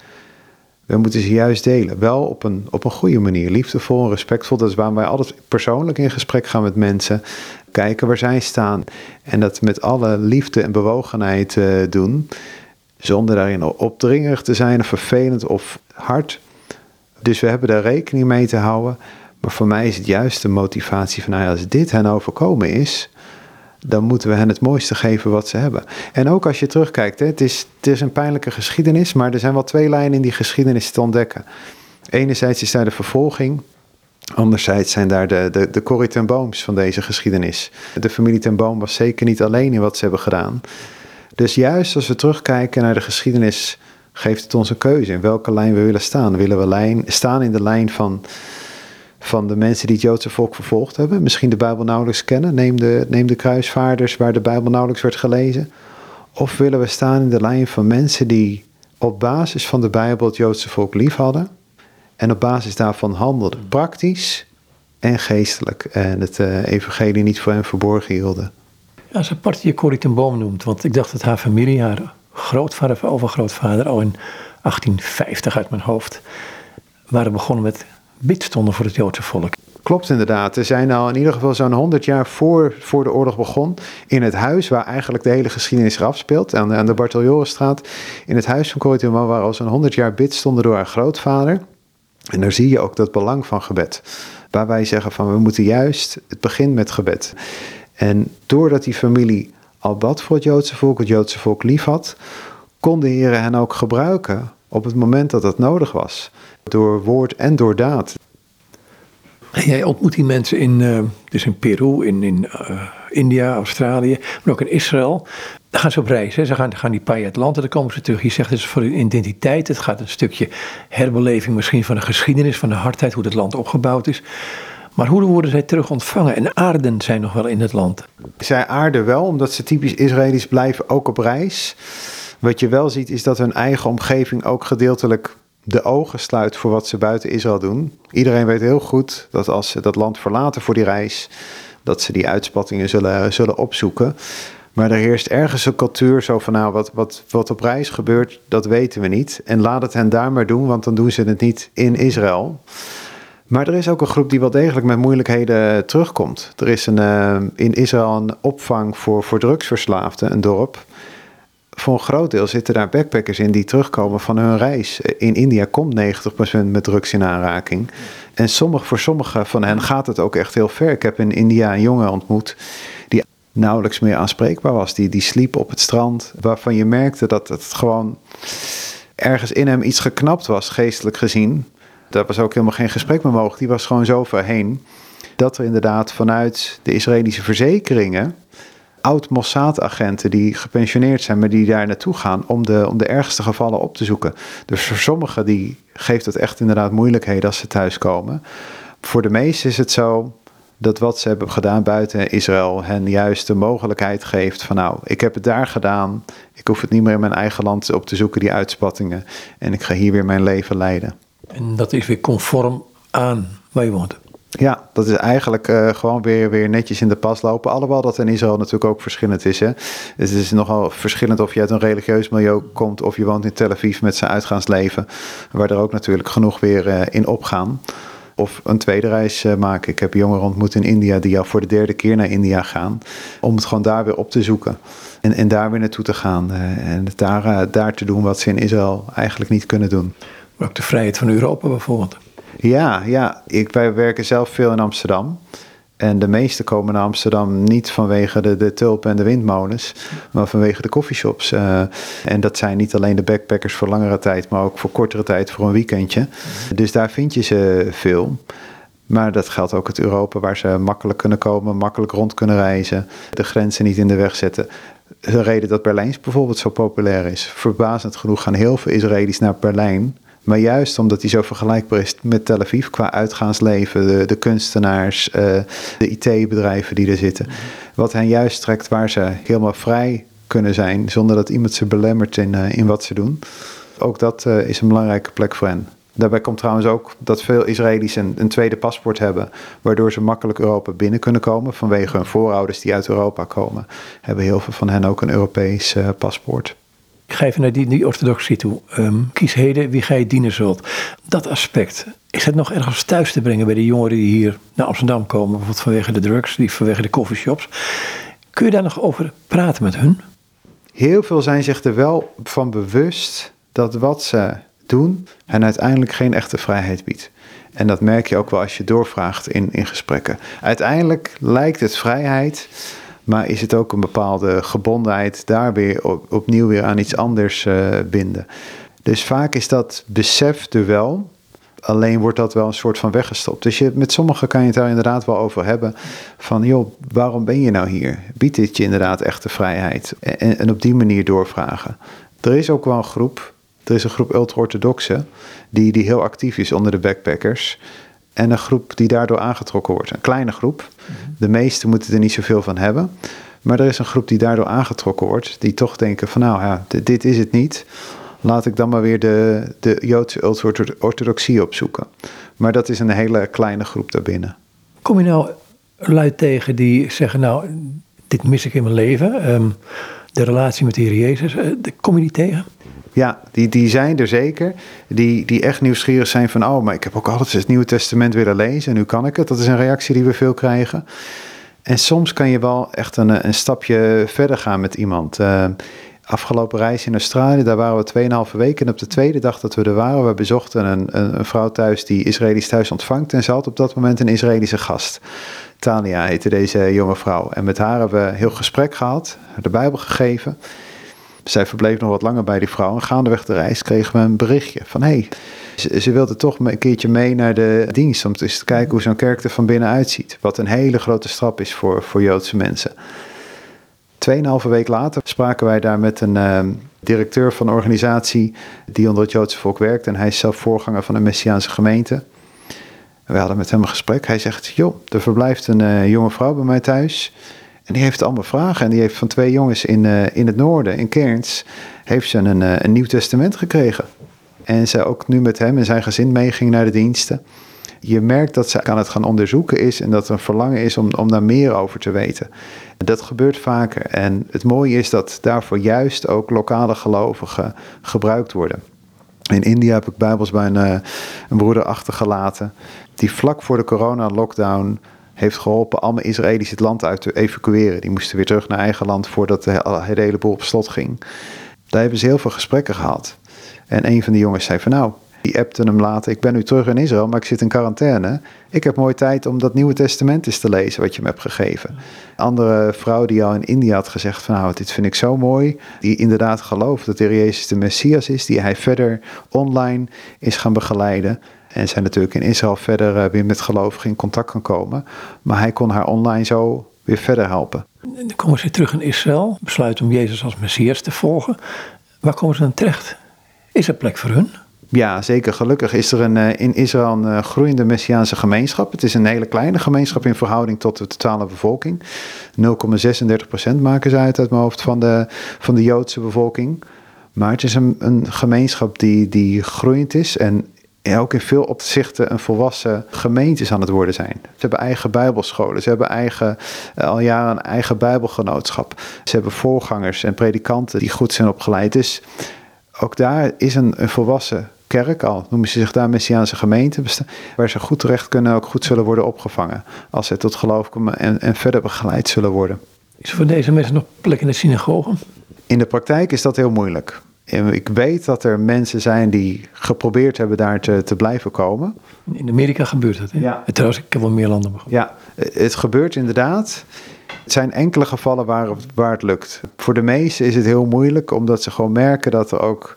We moeten ze juist delen. Wel op een, op een goede manier, liefdevol en respectvol. Dat is waarom wij altijd persoonlijk in gesprek gaan met mensen. Kijken waar zij staan. En dat met alle liefde en bewogenheid uh, doen. Zonder daarin opdringerig te zijn of vervelend of hard. Dus we hebben daar rekening mee te houden. Maar voor mij is het juist de motivatie van, nou als dit hen overkomen is, dan moeten we hen het mooiste geven wat ze hebben. En ook als je terugkijkt, hè, het, is, het is een pijnlijke geschiedenis, maar er zijn wel twee lijnen in die geschiedenis te ontdekken. Enerzijds is daar de vervolging, anderzijds zijn daar de, de, de Corrie ten Booms van deze geschiedenis. De familie ten Boom was zeker niet alleen in wat ze hebben gedaan. Dus juist als we terugkijken naar de geschiedenis, geeft het ons een keuze in welke lijn we willen staan. Willen we lijn, staan in de lijn van van de mensen die het Joodse volk vervolgd hebben. Misschien de Bijbel nauwelijks kennen. Neem de, neem de kruisvaarders waar de Bijbel nauwelijks werd gelezen. Of willen we staan in de lijn van mensen die op basis van de Bijbel het Joodse volk lief hadden. En op basis daarvan handelden. Praktisch en geestelijk. En het uh, evangelie niet voor hen verborgen hielden. Ja, als apart je Corrie ten Boom noemt. Want ik dacht dat haar familie, haar grootvader of overgrootvader... al in 1850 uit mijn hoofd waren begonnen met bidstonden voor het Joodse volk. Klopt inderdaad. Er zijn al in ieder geval zo'n 100 jaar voor, voor de oorlog begon. In het huis waar eigenlijk de hele geschiedenis zich afspeelt. Aan, aan de Bartoljorenstraat. In het huis van Corrie waar al zo'n 100 jaar bidstonden door haar grootvader. En daar zie je ook dat belang van gebed. Waar wij zeggen van we moeten juist, het begint met gebed. En doordat die familie al bad voor het Joodse volk, het Joodse volk lief had, kon de hen ook gebruiken op het moment dat dat nodig was. Door woord en door daad. Jij ontmoet die mensen in, uh, dus in Peru, in, in uh, India, Australië, maar ook in Israël. Dan gaan ze op reis. Hè. Ze gaan, gaan die paar jaar het land en dan komen ze terug. Je zegt het is voor hun identiteit. Het gaat een stukje herbeleving misschien van de geschiedenis, van de hardheid, hoe het land opgebouwd is. Maar hoe worden zij terug ontvangen? En aarden zijn nog wel in het land. Zij aarden wel, omdat ze typisch Israëli's blijven, ook op reis. Wat je wel ziet is dat hun eigen omgeving ook gedeeltelijk de ogen sluit voor wat ze buiten Israël doen. Iedereen weet heel goed dat als ze dat land verlaten voor die reis, dat ze die uitspattingen zullen, zullen opzoeken. Maar er heerst ergens een cultuur zo van, nou, wat, wat, wat op reis gebeurt, dat weten we niet. En laat het hen daar maar doen, want dan doen ze het niet in Israël. Maar er is ook een groep die wel degelijk met moeilijkheden terugkomt. Er is een, uh, in Israël een opvang voor, voor drugsverslaafden, een dorp voor een groot deel zitten daar backpackers in die terugkomen van hun reis. In India komt 90% met drugs in aanraking. En sommige, voor sommigen van hen gaat het ook echt heel ver. Ik heb in India een jongen ontmoet die nauwelijks meer aanspreekbaar was. Die, die sliep op het strand, waarvan je merkte dat het gewoon ergens in hem iets geknapt was, geestelijk gezien. Daar was ook helemaal geen gesprek meer mogelijk. Die was gewoon zo ver heen. Dat er inderdaad vanuit de Israëlische verzekeringen oud-Mossad-agenten die gepensioneerd zijn, maar die daar naartoe gaan om de, om de ergste gevallen op te zoeken. Dus voor sommigen die geeft het echt inderdaad moeilijkheden als ze thuiskomen. Voor de meesten is het zo dat wat ze hebben gedaan buiten Israël hen juist de mogelijkheid geeft van nou, ik heb het daar gedaan, ik hoef het niet meer in mijn eigen land op te zoeken, die uitspattingen, en ik ga hier weer mijn leven leiden. En dat is weer conform aan waar je woont. Ja, dat is eigenlijk uh, gewoon weer, weer netjes in de pas lopen. Alhoewel dat in Israël natuurlijk ook verschillend is. Hè? Het is nogal verschillend of je uit een religieus milieu komt of je woont in Tel Aviv met zijn uitgaansleven. Waar er ook natuurlijk genoeg weer uh, in opgaan. Of een tweede reis uh, maken. Ik heb jongeren ontmoet in India die al voor de derde keer naar India gaan. Om het gewoon daar weer op te zoeken. En, en daar weer naartoe te gaan. en daar, daar te doen wat ze in Israël eigenlijk niet kunnen doen. Maar ook de vrijheid van Europa bijvoorbeeld. Ja, ja. Ik, wij werken zelf veel in Amsterdam. En de meesten komen naar Amsterdam niet vanwege de, de tulpen en de windmolens, maar vanwege de coffeeshops. Uh, en dat zijn niet alleen de backpackers voor langere tijd, maar ook voor kortere tijd voor een weekendje. Dus daar vind je ze veel. Maar dat geldt ook het Europa, waar ze makkelijk kunnen komen, makkelijk rond kunnen reizen, de grenzen niet in de weg zetten. De reden dat Berlijns bijvoorbeeld zo populair is. Verbazend genoeg gaan heel veel Israëli's naar Berlijn maar juist omdat hij zo vergelijkbaar is met Tel Aviv qua uitgaansleven, de, kunstenaars, uh, de IT-bedrijven die er zitten. Wat hen juist trekt waar ze helemaal vrij kunnen zijn zonder dat iemand ze belemmert in, uh, in wat ze doen. Ook dat uh, is een belangrijke plek voor hen. Daarbij komt trouwens ook dat veel Israëli's een, een, tweede paspoort hebben, waardoor ze makkelijk Europa binnen kunnen komen. Vanwege hun voorouders die uit Europa komen, hebben heel veel van hen ook een Europees paspoort. Ik ga even naar die, orthodoxie toe. Um, kies heden wie gij dienen zult. Dat aspect, is het nog ergens thuis te brengen bij de jongeren die hier naar Amsterdam komen? Bijvoorbeeld vanwege de drugs, die vanwege de coffeeshops. Kun je daar nog over praten met hun? Heel veel zijn zich er wel van bewust dat wat ze doen hen uiteindelijk geen echte vrijheid biedt. En dat merk je ook wel als je doorvraagt in, in gesprekken. Uiteindelijk lijkt het vrijheid maar is het ook een bepaalde gebondenheid daar weer op, opnieuw weer aan iets anders uh, binden? Dus vaak is dat besef er wel. Alleen wordt dat wel een soort van weggestopt. Dus je, met sommigen kan je het daar inderdaad wel over hebben. Van joh, waarom ben je nou hier? Biedt dit je inderdaad echte vrijheid? En, en op die manier doorvragen. Er is ook wel een groep. Er is een groep ultra-orthodoxen. Die, die heel actief is onder de backpackers. En een groep die daardoor aangetrokken wordt. Een kleine groep. De meesten moeten er niet zoveel van hebben. Maar er is een groep die daardoor aangetrokken wordt. Die toch denken van nou ja, dit is het niet. Laat ik dan maar weer de, de Joodse ultra-orthodoxie opzoeken. Maar dat is een hele kleine groep daarbinnen. Kom je nou luid tegen die zeggen nou, dit mis ik in mijn leven. Ehm, de relatie met de Heer Jezus. Uh, kom je die tegen? Ja, die, die zijn er zeker. Die, die echt nieuwsgierig zijn van, oh, maar ik heb ook altijd het Nieuwe Testament willen lezen en nu kan ik het. Dat is een reactie die we veel krijgen. En soms kan je wel echt een, een stapje verder gaan met iemand. Uh, afgelopen reis in Australië, daar waren we 2,5 weken. En op de tweede dag dat we er waren, we bezochten een, een, een vrouw thuis die Israëlisch thuis ontvangt. En ze had op dat moment een Israëlische gast. Tania heette deze jonge vrouw. En met haar hebben we heel gesprek gehad, de Bijbel gegeven. Zij verbleef nog wat langer bij die vrouw. En gaandeweg de reis kregen we een berichtje van... hé, hey, ze, wilde toch een keertje mee naar de dienst... om eens te kijken hoe zo'n kerk er van binnen uitziet. Wat een hele grote stap is voor, voor Joodse mensen. Tweeënhalve week later spraken wij daar met een uh, directeur van een organisatie... die onder het Joodse volk werkt. En hij is zelf voorganger van een Messiaanse gemeente... We hadden met hem een gesprek. Hij zegt: Joh, er verblijft een uh, jonge vrouw bij mij thuis. En die heeft allemaal vragen. En die heeft van twee jongens in, uh, in het noorden, in Cairns, heeft ze een, uh, een Nieuw Testament gekregen. En ze ook nu met hem en zijn gezin meeging naar de diensten. Je merkt dat ze aan het gaan onderzoeken is en dat er een verlangen is om, om daar meer over te weten. Dat gebeurt vaker. En het mooie is dat daarvoor juist ook lokale gelovigen gebruikt worden. In India heb ik Bijbels bij een, een broeder achtergelaten. Die vlak voor de corona-lockdown heeft geholpen allemaal Israëli's het land uit te evacueren. Die moesten weer terug naar eigen land voordat de, hele boel op slot ging. Daar hebben ze heel veel gesprekken gehad. En een van die jongens zei van nou, die appte hem later, ik ben nu terug in Israël, maar ik zit in quarantaine. Ik heb mooi tijd om dat Nieuwe Testament eens te lezen wat je me hebt gegeven. andere vrouw die al in India had gezegd van nou, dit vind ik zo mooi. Die inderdaad gelooft dat de Jezus de Messias is, die hij verder online is gaan begeleiden. En zij natuurlijk in Israël verder eh, weer met gelovigen in contact kan komen. Maar hij kon haar online zo weer verder helpen. Dan komen ze terug in Israël, besluiten om Jezus als Messias te volgen. Waar komen ze dan terecht? Is er plek voor hun? Ja, zeker. Gelukkig is er een, in Israël een groeiende Messiaanse gemeenschap. Het is een hele kleine gemeenschap in verhouding tot de totale bevolking. 0,36% maken ze uit uit mijn hoofd van de, van de Joodse bevolking. Maar het is een, een gemeenschap die, die groeiend is en ook in veel opzichten een volwassen gemeente aan het worden zijn. Ze hebben eigen bijbelscholen, ze hebben eigen, eh, al jaren een eigen bijbelgenootschap. Ze hebben voorgangers en predikanten die goed zijn opgeleid. Dus ook daar is een, een volwassen kerk, al noemen ze zich daar Messiaanse gemeente, waar ze goed terecht kunnen, ook goed zullen worden opgevangen. Als ze tot geloof komen en, en verder begeleid zullen worden. Is er voor deze mensen nog plek in de synagoge? In de praktijk is dat heel moeilijk. Ik weet dat er mensen zijn die geprobeerd hebben daar te, te blijven komen. In Amerika gebeurt dat. Hè? Ja. Trouwens, ik heb wel meer landen begrepen. Ja, het gebeurt inderdaad. Het zijn enkele gevallen waar het, waar het lukt. Voor de meesten is het heel moeilijk, omdat ze gewoon merken dat er ook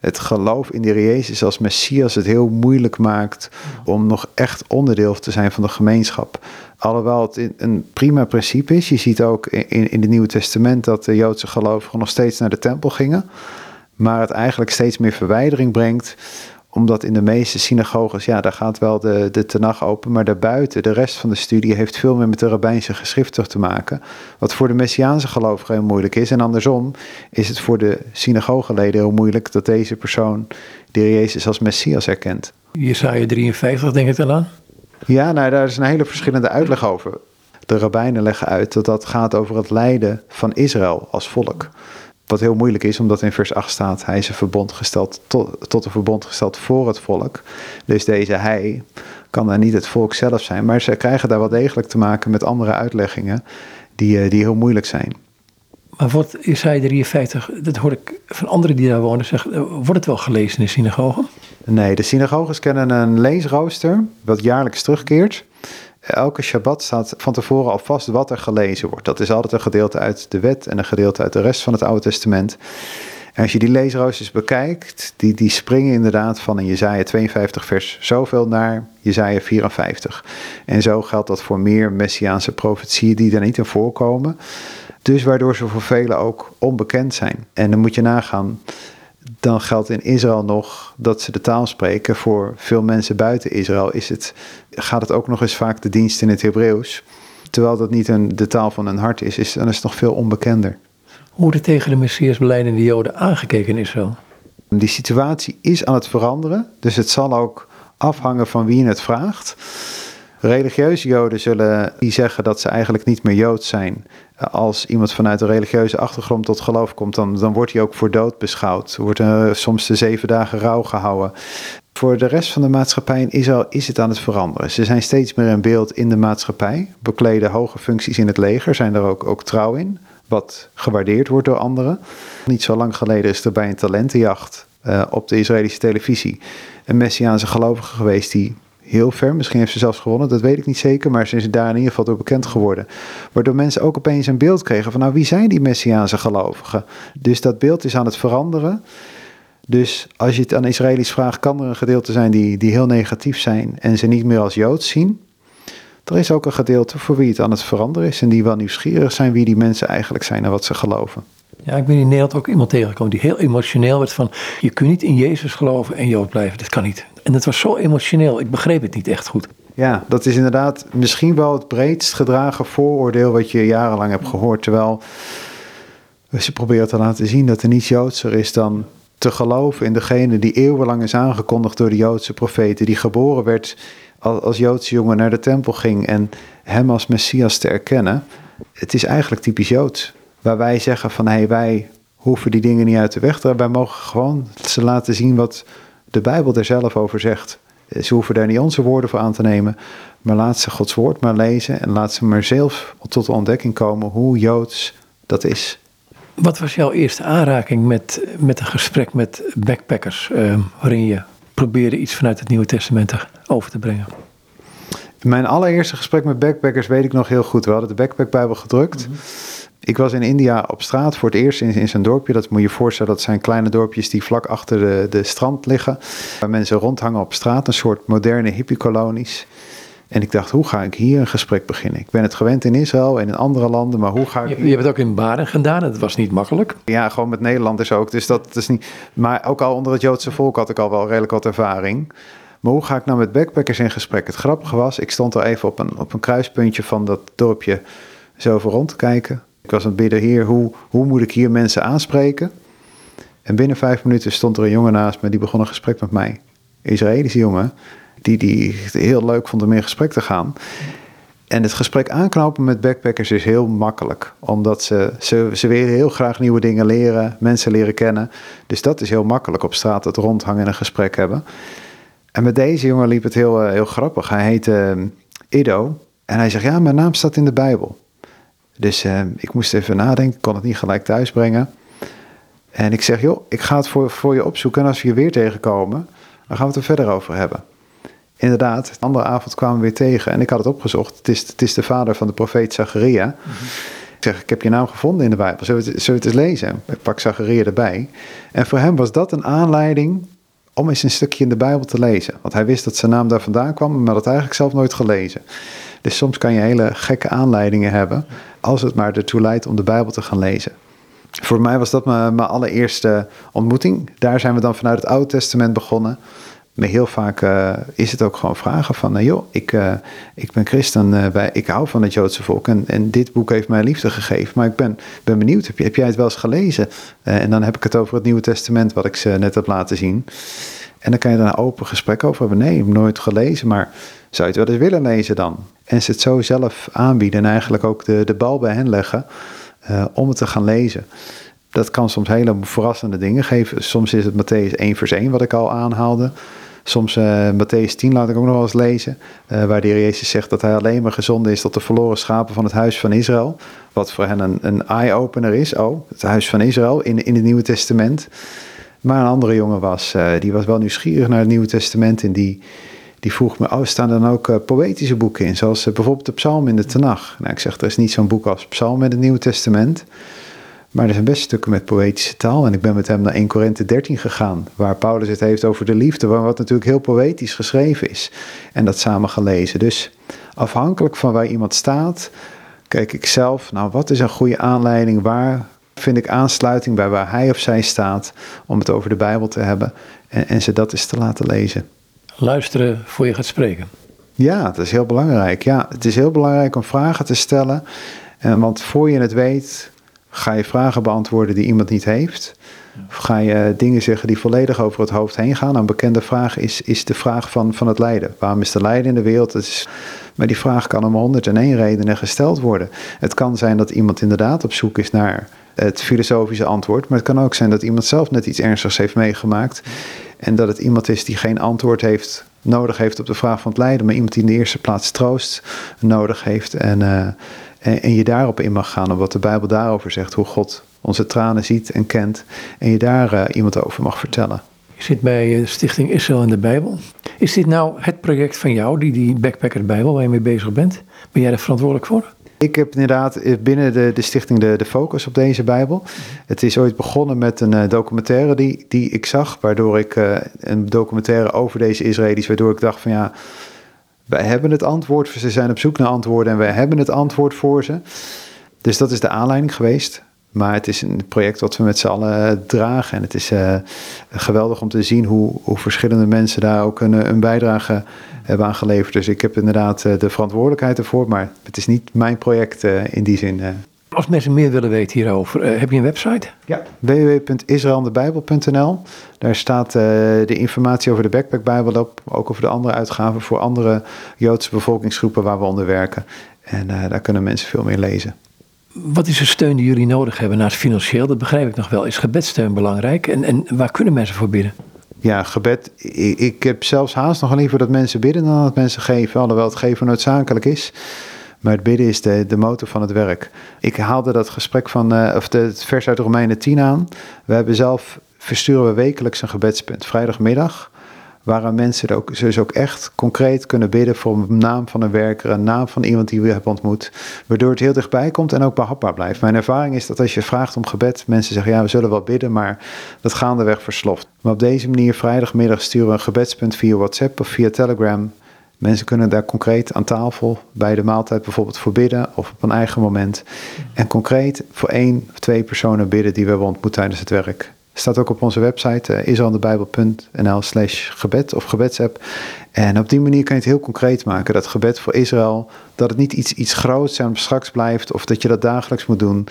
het geloof in de Jezus als Messias het heel moeilijk maakt om nog echt onderdeel te zijn van de gemeenschap. Alhoewel het een prima principe is. Je ziet ook in, in het Nieuwe Testament dat de Joodse gelovigen nog steeds naar de tempel gingen maar het eigenlijk steeds meer verwijdering brengt omdat in de meeste synagoges, ja, daar gaat wel de, de tenag open, maar daarbuiten, de rest van de studie heeft veel meer met de rabbijnse geschriften te maken. Wat voor de Messiaanse gelovigen heel moeilijk is. En andersom is het voor de synagogeleden heel moeilijk dat deze persoon de Jezus als Messias erkent. Jesaja 53 denk ik dan aan? Ja, nou, daar is een hele verschillende uitleg over. De rabbijnen leggen uit dat dat gaat over het lijden van Israël als volk. Wat heel moeilijk is, omdat in vers 8 staat: Hij is een verbond gesteld tot, tot een verbond gesteld voor het volk. Dus deze hij kan daar niet het volk zelf zijn. Maar ze krijgen daar wel degelijk te maken met andere uitleggingen die, eh, die heel moeilijk zijn. Maar wordt Isaiah 53, dat hoor ik van anderen die daar wonen zeggen, eh, wordt het wel gelezen in de synagogen? Nee, de synagoges kennen een leesrooster, wat jaarlijks terugkeert. Elke Shabbat staat van tevoren al vast wat er gelezen wordt. Dat is altijd een gedeelte uit de wet en een gedeelte uit de rest van het Oude Testament. En als je die leesroosters bekijkt, die, die springen inderdaad van in Jezaja 52 vers zoveel naar Jezaja 54. En zo geldt dat voor meer messiaanse profetieën die er niet in voorkomen. Dus waardoor ze voor velen ook onbekend zijn. En dan moet je nagaan, dan geldt in Israël nog dat ze de taal spreken. Voor veel mensen buiten Israël is het, gaat het ook nog eens vaak de dienst in het Hebreeuws. Terwijl dat niet een, de taal van hun hart is, is, dan is het nog veel onbekender. Hoe wordt er tegen de Messias beleidende Joden aangekeken in Israël? Die situatie is aan het veranderen, dus het zal ook afhangen van wie je het vraagt. Religieuze Joden zullen die zeggen dat ze eigenlijk niet meer Joods zijn. Als iemand vanuit een religieuze achtergrond tot geloof komt, dan, dan wordt hij ook voor dood beschouwd. Wordt er soms de zeven dagen rouw gehouden. Voor de rest van de maatschappij in Israël is het aan het veranderen. Ze zijn steeds meer in beeld in de maatschappij, bekleden hoge functies in het leger, zijn er ook, ook trouw in, wat gewaardeerd wordt door anderen. Niet zo lang geleden is er bij een talentenjacht uh, op de Israëlische televisie een Messiaanse gelovige geweest die heel ver. Misschien heeft ze zelfs gewonnen, dat weet ik niet zeker. Maar ze is daar in ieder geval door bekend geworden. Waardoor mensen ook opeens een beeld kregen van, nou, wie zijn die Messiaanse gelovigen? Dus dat beeld is aan het veranderen. Dus als je het aan Israëli's vraagt, kan er een gedeelte zijn die, die heel negatief zijn en ze niet meer als Joods zien. Er is ook een gedeelte voor wie het aan het veranderen is en die wel nieuwsgierig zijn wie die mensen eigenlijk zijn en wat ze geloven. Ja, ik ben in Nederland ook iemand tegengekomen die heel emotioneel werd van... je kunt niet in Jezus geloven en Jood blijven, dat kan niet. En het was zo emotioneel, ik begreep het niet echt goed. Ja, dat is inderdaad misschien wel het breedst gedragen vooroordeel wat je jarenlang hebt gehoord. Terwijl ze proberen te laten zien dat er niets Joodser is dan te geloven in degene die eeuwenlang is aangekondigd door de Joodse profeten. Die geboren werd als Joodse jongen naar de tempel ging en hem als Messias te erkennen. Het is eigenlijk typisch Joods. Waar wij zeggen van hé, wij hoeven die dingen niet uit de weg te Wij mogen gewoon ze laten zien wat de Bijbel er zelf over zegt. Ze hoeven daar niet onze woorden voor aan te nemen, maar laat ze Gods woord maar lezen en laat ze maar zelf tot de ontdekking komen hoe Joods dat is. Wat was jouw eerste aanraking met, met een gesprek met backpackers, uh, waarin je probeerde iets vanuit het Nieuwe Testament over te brengen? Mijn allereerste gesprek met backpackers weet ik nog heel goed. We hadden de Backpackbijbel gedrukt. Mhm. Ik was in India op straat voor het eerst in, in zijn dorpje. Dat moet je je voorstellen, dat zijn kleine dorpjes die vlak achter de, de strand liggen. Waar mensen rondhangen op straat, een soort moderne hippiekolonies. En ik dacht, hoe ga ik hier een gesprek beginnen? Ik ben het gewend in Israël en in andere landen, maar hoe ga ik... Je, je hebt het ook in Baren gedaan, het was niet makkelijk. Ja, gewoon met Nederlanders ook, dus dat is niet... Maar ook al onder het Joodse volk had ik al wel redelijk wat ervaring. Maar hoe ga ik nou met backpackers in gesprek? Het grappige was, ik stond al even op een, op een kruispuntje van dat dorpje zo over rond te kijken. Ik was aan het bidden, hier, hoe, hoe moet ik hier mensen aanspreken? En binnen vijf minuten stond er een jongen naast me, die begon een gesprek met mij. Een Israëlische jongen, die, die het heel leuk vond om in gesprek te gaan. En het gesprek aanknopen met backpackers is heel makkelijk. Omdat ze, ze, ze willen heel graag nieuwe dingen leren, mensen leren kennen. Dus dat is heel makkelijk op straat het rondhangen en een gesprek hebben. En met deze jongen liep het heel, eh, heel grappig. Hij heette uh, Ido. En hij zegt, ja, mijn naam staat in de Bijbel. Dus uh, ik moest even nadenken, kon het niet gelijk thuisbrengen. En ik zeg, joh, ik ga het voor, voor je opzoeken. En als we je weer tegenkomen, dan gaan we het er verder over hebben. Inderdaad, de andere avond kwamen we weer tegen en ik had het opgezocht. Het is, het is de vader van de profeet Zacharia. Mm -hmm. Ik zeg, ik heb je naam gevonden in de Bijbel. Zullen we, het, zullen we het eens lezen? Ik pak Zacharia erbij. En voor hem was dat een aanleiding om eens een stukje in de Bijbel te lezen. Want hij wist dat zijn naam daar vandaan kwam, maar had het eigenlijk zelf nooit gelezen. Dus soms kan je hele gekke aanleidingen hebben, als het maar ertoe leidt om de Bijbel te gaan lezen. Voor mij was dat mijn, mijn allereerste ontmoeting. Daar zijn we dan vanuit het Oude Testament begonnen. Maar heel vaak uh, is het ook gewoon vragen van, uh, joh, ik, uh, ik ben christen, bij, ik hou van het Joodse volk en, en dit boek heeft mij liefde gegeven. Maar ik ben, ben benieuwd, heb jij het wel eens gelezen? en dan heb ik het over het Nieuwe Testament, wat ik ze net heb laten zien. En dan kan je daar een open gesprek over hebben. Nee, ik heb nooit gelezen, maar zou je het wel eens willen lezen dan? En ze het zo zelf aanbieden en eigenlijk ook de, de bal bij hen leggen om het te gaan lezen dat kan soms hele verrassende dingen geven. Soms is het Matthäus 1 vers 1 wat ik al aanhaalde. Soms uh, Matthäus 10 laat ik ook nog wel eens lezen. Uh, waar de heer Jezus zegt dat hij alleen maar gezonden is tot de verloren schapen van het huis van Israël. Wat voor hen een, een eye-opener is. Oh, het huis van Israël in, in het Nieuwe Testament. Maar een andere jongen was, die was wel nieuwsgierig naar het Nieuwe Testament. En die, die vroeg me, oh, staan dan ook poëtische boeken in? Zoals bijvoorbeeld de psalm in de Tenach. Nou, ik zeg, er is niet zo'n boek als psalm in het Nieuwe Testament. Maar er zijn best stukken met poëtische taal. En ik ben met hem naar 1 Korinthe 13 gegaan, waar Paulus het heeft over de liefde, wat natuurlijk heel poëtisch geschreven is. En dat samen gelezen. Dus afhankelijk van waar iemand staat, kijk ik zelf, nou wat is een goede aanleiding, waar vind ik aansluiting bij waar hij of zij staat om het over de Bijbel te hebben en, en ze dat eens te laten lezen. Luisteren voor je gaat spreken. Ja, dat is heel belangrijk. Ja, het is heel belangrijk om vragen te stellen. En, want voor je het weet, Ga je vragen beantwoorden die iemand niet heeft? Of ga je dingen zeggen die volledig over het hoofd heen gaan? Een bekende vraag is, is de vraag van, van het lijden. Waarom is er lijden in de wereld? is, maar die vraag kan om 101 redenen gesteld worden. Het kan zijn dat iemand inderdaad op zoek is naar het filosofische antwoord. Maar het kan ook zijn dat iemand zelf net iets ernstigs heeft meegemaakt. En dat het iemand is die geen antwoord heeft, nodig heeft op de vraag van het lijden. Maar iemand die in de eerste plaats troost nodig heeft. En... Uh, en, je daarop in mag gaan, op wat de Bijbel daarover zegt, hoe God onze tranen ziet en kent. En je daar uh, iemand over mag vertellen. Je zit bij Stichting Israël in de Bijbel. Is dit nou het project van jou, die, die Backpacker Bijbel, waar je mee bezig bent? Ben jij er verantwoordelijk voor? Ik heb inderdaad binnen de, de stichting de, de focus op deze Bijbel. Het is ooit begonnen met een uh, documentaire die, die ik zag, waardoor ik uh, een documentaire over deze Israëli's, waardoor ik dacht van ja, wij hebben het antwoord, ze zijn op zoek naar antwoorden en wij hebben het antwoord voor ze. Dus dat is de aanleiding geweest. Maar het is een project wat we met z'n allen dragen. En het is uh, geweldig om te zien hoe, hoe verschillende mensen daar ook een, een bijdrage hebben aan geleverd. Dus ik heb inderdaad uh, de verantwoordelijkheid ervoor. Maar het is niet mijn project uh, in die zin. Als mensen meer willen weten hierover, heb je een website? Ja, www.israeldebijbel.nl. Daar staat de informatie over de Backpack Bijbel op, ook over de andere uitgaven voor andere Joodse bevolkingsgroepen waar we onder werken. En daar kunnen mensen veel meer lezen. Wat is de steun die jullie nodig hebben naast financieel? Dat begrijp ik nog wel. Is gebedsteun belangrijk? En, en waar kunnen mensen voor bidden? Ja, gebed. Ik, ik heb zelfs haast nog liever dat mensen bidden dan dat mensen geven, alhoewel het geven noodzakelijk is. Maar het bidden is de, de motor van het werk. Ik haalde dat gesprek van, uh, of het vers uit Romeinen 10 aan. We hebben zelf, versturen we wekelijks een gebedspunt, vrijdagmiddag. Waar mensen ook, dus ook echt concreet kunnen bidden voor een naam van een werker, een naam van iemand die we hebben ontmoet. Waardoor het heel dichtbij komt en ook behapbaar blijft. Mijn ervaring is dat als je vraagt om gebed, mensen zeggen ja, we zullen wel bidden, maar dat gaandeweg versloft. Maar op deze manier, vrijdagmiddag, sturen we een gebedspunt via WhatsApp of via Telegram Mensen kunnen daar concreet aan tafel bij de maaltijd bijvoorbeeld voor bidden of op een eigen moment. En concreet voor één of twee personen bidden die we hebben ontmoet tijdens het werk. Staat ook op onze website uh, israelindebijbel.nl slash gebed of gebedsapp. En op die manier kan je het heel concreet maken. Dat gebed voor Israël, dat het niet iets, iets groots en straks blijft of dat je dat dagelijks moet doen.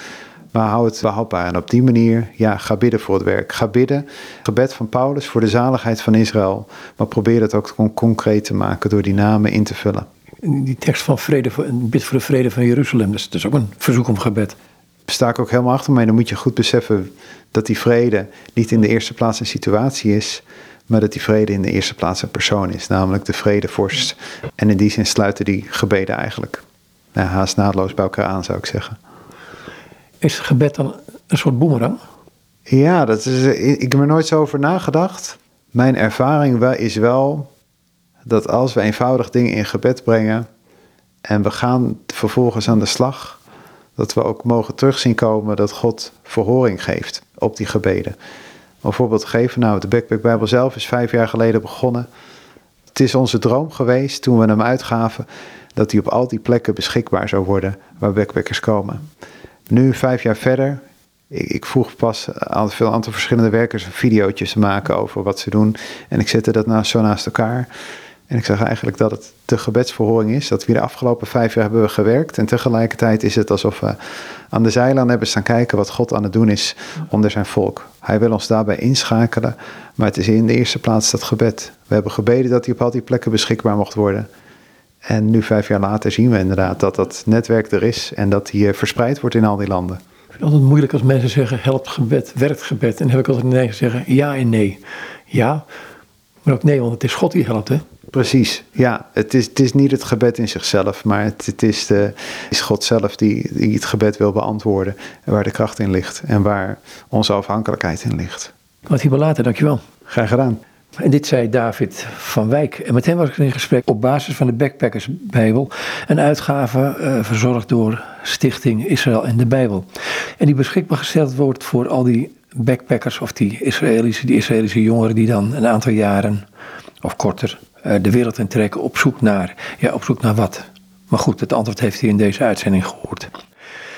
Maar hou het behapbaar. En op die manier, ja, ga bidden voor het werk. Ga bidden. Gebed van Paulus voor de zaligheid van Israël. Maar probeer het ook concreet te maken door die namen in te vullen. Die tekst van vrede, voor, bid voor de vrede van Jeruzalem, dat dat is ook een verzoek om gebed. Sta ik ook helemaal achter mij. Dan moet je goed beseffen dat die vrede niet in de eerste plaats een situatie is, maar dat die vrede in de eerste plaats een persoon is, namelijk de vredevorst. En in die zin sluiten die gebeden eigenlijk nou, haast naadloos bij elkaar aan, zou ik zeggen. Is gebed dan een soort boemerang? Ja, dat is, ik heb er nooit zo over nagedacht. Mijn ervaring wel, is wel dat als we eenvoudig dingen in gebed brengen en we gaan vervolgens aan de slag, dat we ook mogen terugzien komen dat God verhoring geeft op die gebeden. Een voorbeeld geven, nou, de Backpack Bijbel zelf is vijf jaar geleden begonnen. Het is onze droom geweest toen we hem uitgaven dat hij op al die plekken beschikbaar zou worden waar backpackers komen. Nu, vijf jaar verder, ik, ik vroeg pas aan veel aantal verschillende werkers video's te maken over wat ze doen. En ik zette dat naast, zo naast elkaar. En ik zag eigenlijk dat het de gebedsverhoring is. Dat we de afgelopen vijf jaar hebben gewerkt. En tegelijkertijd is het alsof we aan de zijlijn hebben staan kijken wat God aan het doen is onder zijn volk. Hij wil ons daarbij inschakelen. Maar het is in de eerste plaats dat gebed. We hebben gebeden dat hij op al die plekken beschikbaar mocht worden. En nu, vijf jaar later, zien we inderdaad dat dat netwerk er is en dat hij verspreid wordt in al die landen. Ik vind het altijd moeilijk als mensen zeggen: helpt gebed, werkt gebed. En dan heb ik altijd nee zeggen: ja en nee. Ja, maar ook nee, want het is God die helpt, hè? Precies, ja. Het is, het is niet het gebed in zichzelf, maar het, het is, de, is God zelf die, die het gebed wil beantwoorden. En waar de kracht in ligt en waar onze afhankelijkheid in ligt. Wat hierbij later, dankjewel. Graag gedaan. En dit zei David van Wijk. En met hem was ik in gesprek op basis van de Backpackers Bijbel. Een uitgave uh, verzorgd door Stichting Israël en de Bijbel. En die beschikbaar gesteld wordt voor al die backpackers of die Israëlische, die Israëlische jongeren die dan een aantal jaren of korter uh, de wereld in trekken op zoek naar. Ja, op zoek naar wat? Maar goed, het antwoord heeft hij in deze uitzending gehoord.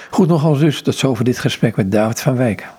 Goed, nogals dus, tot zover dit gesprek met David van Wijk.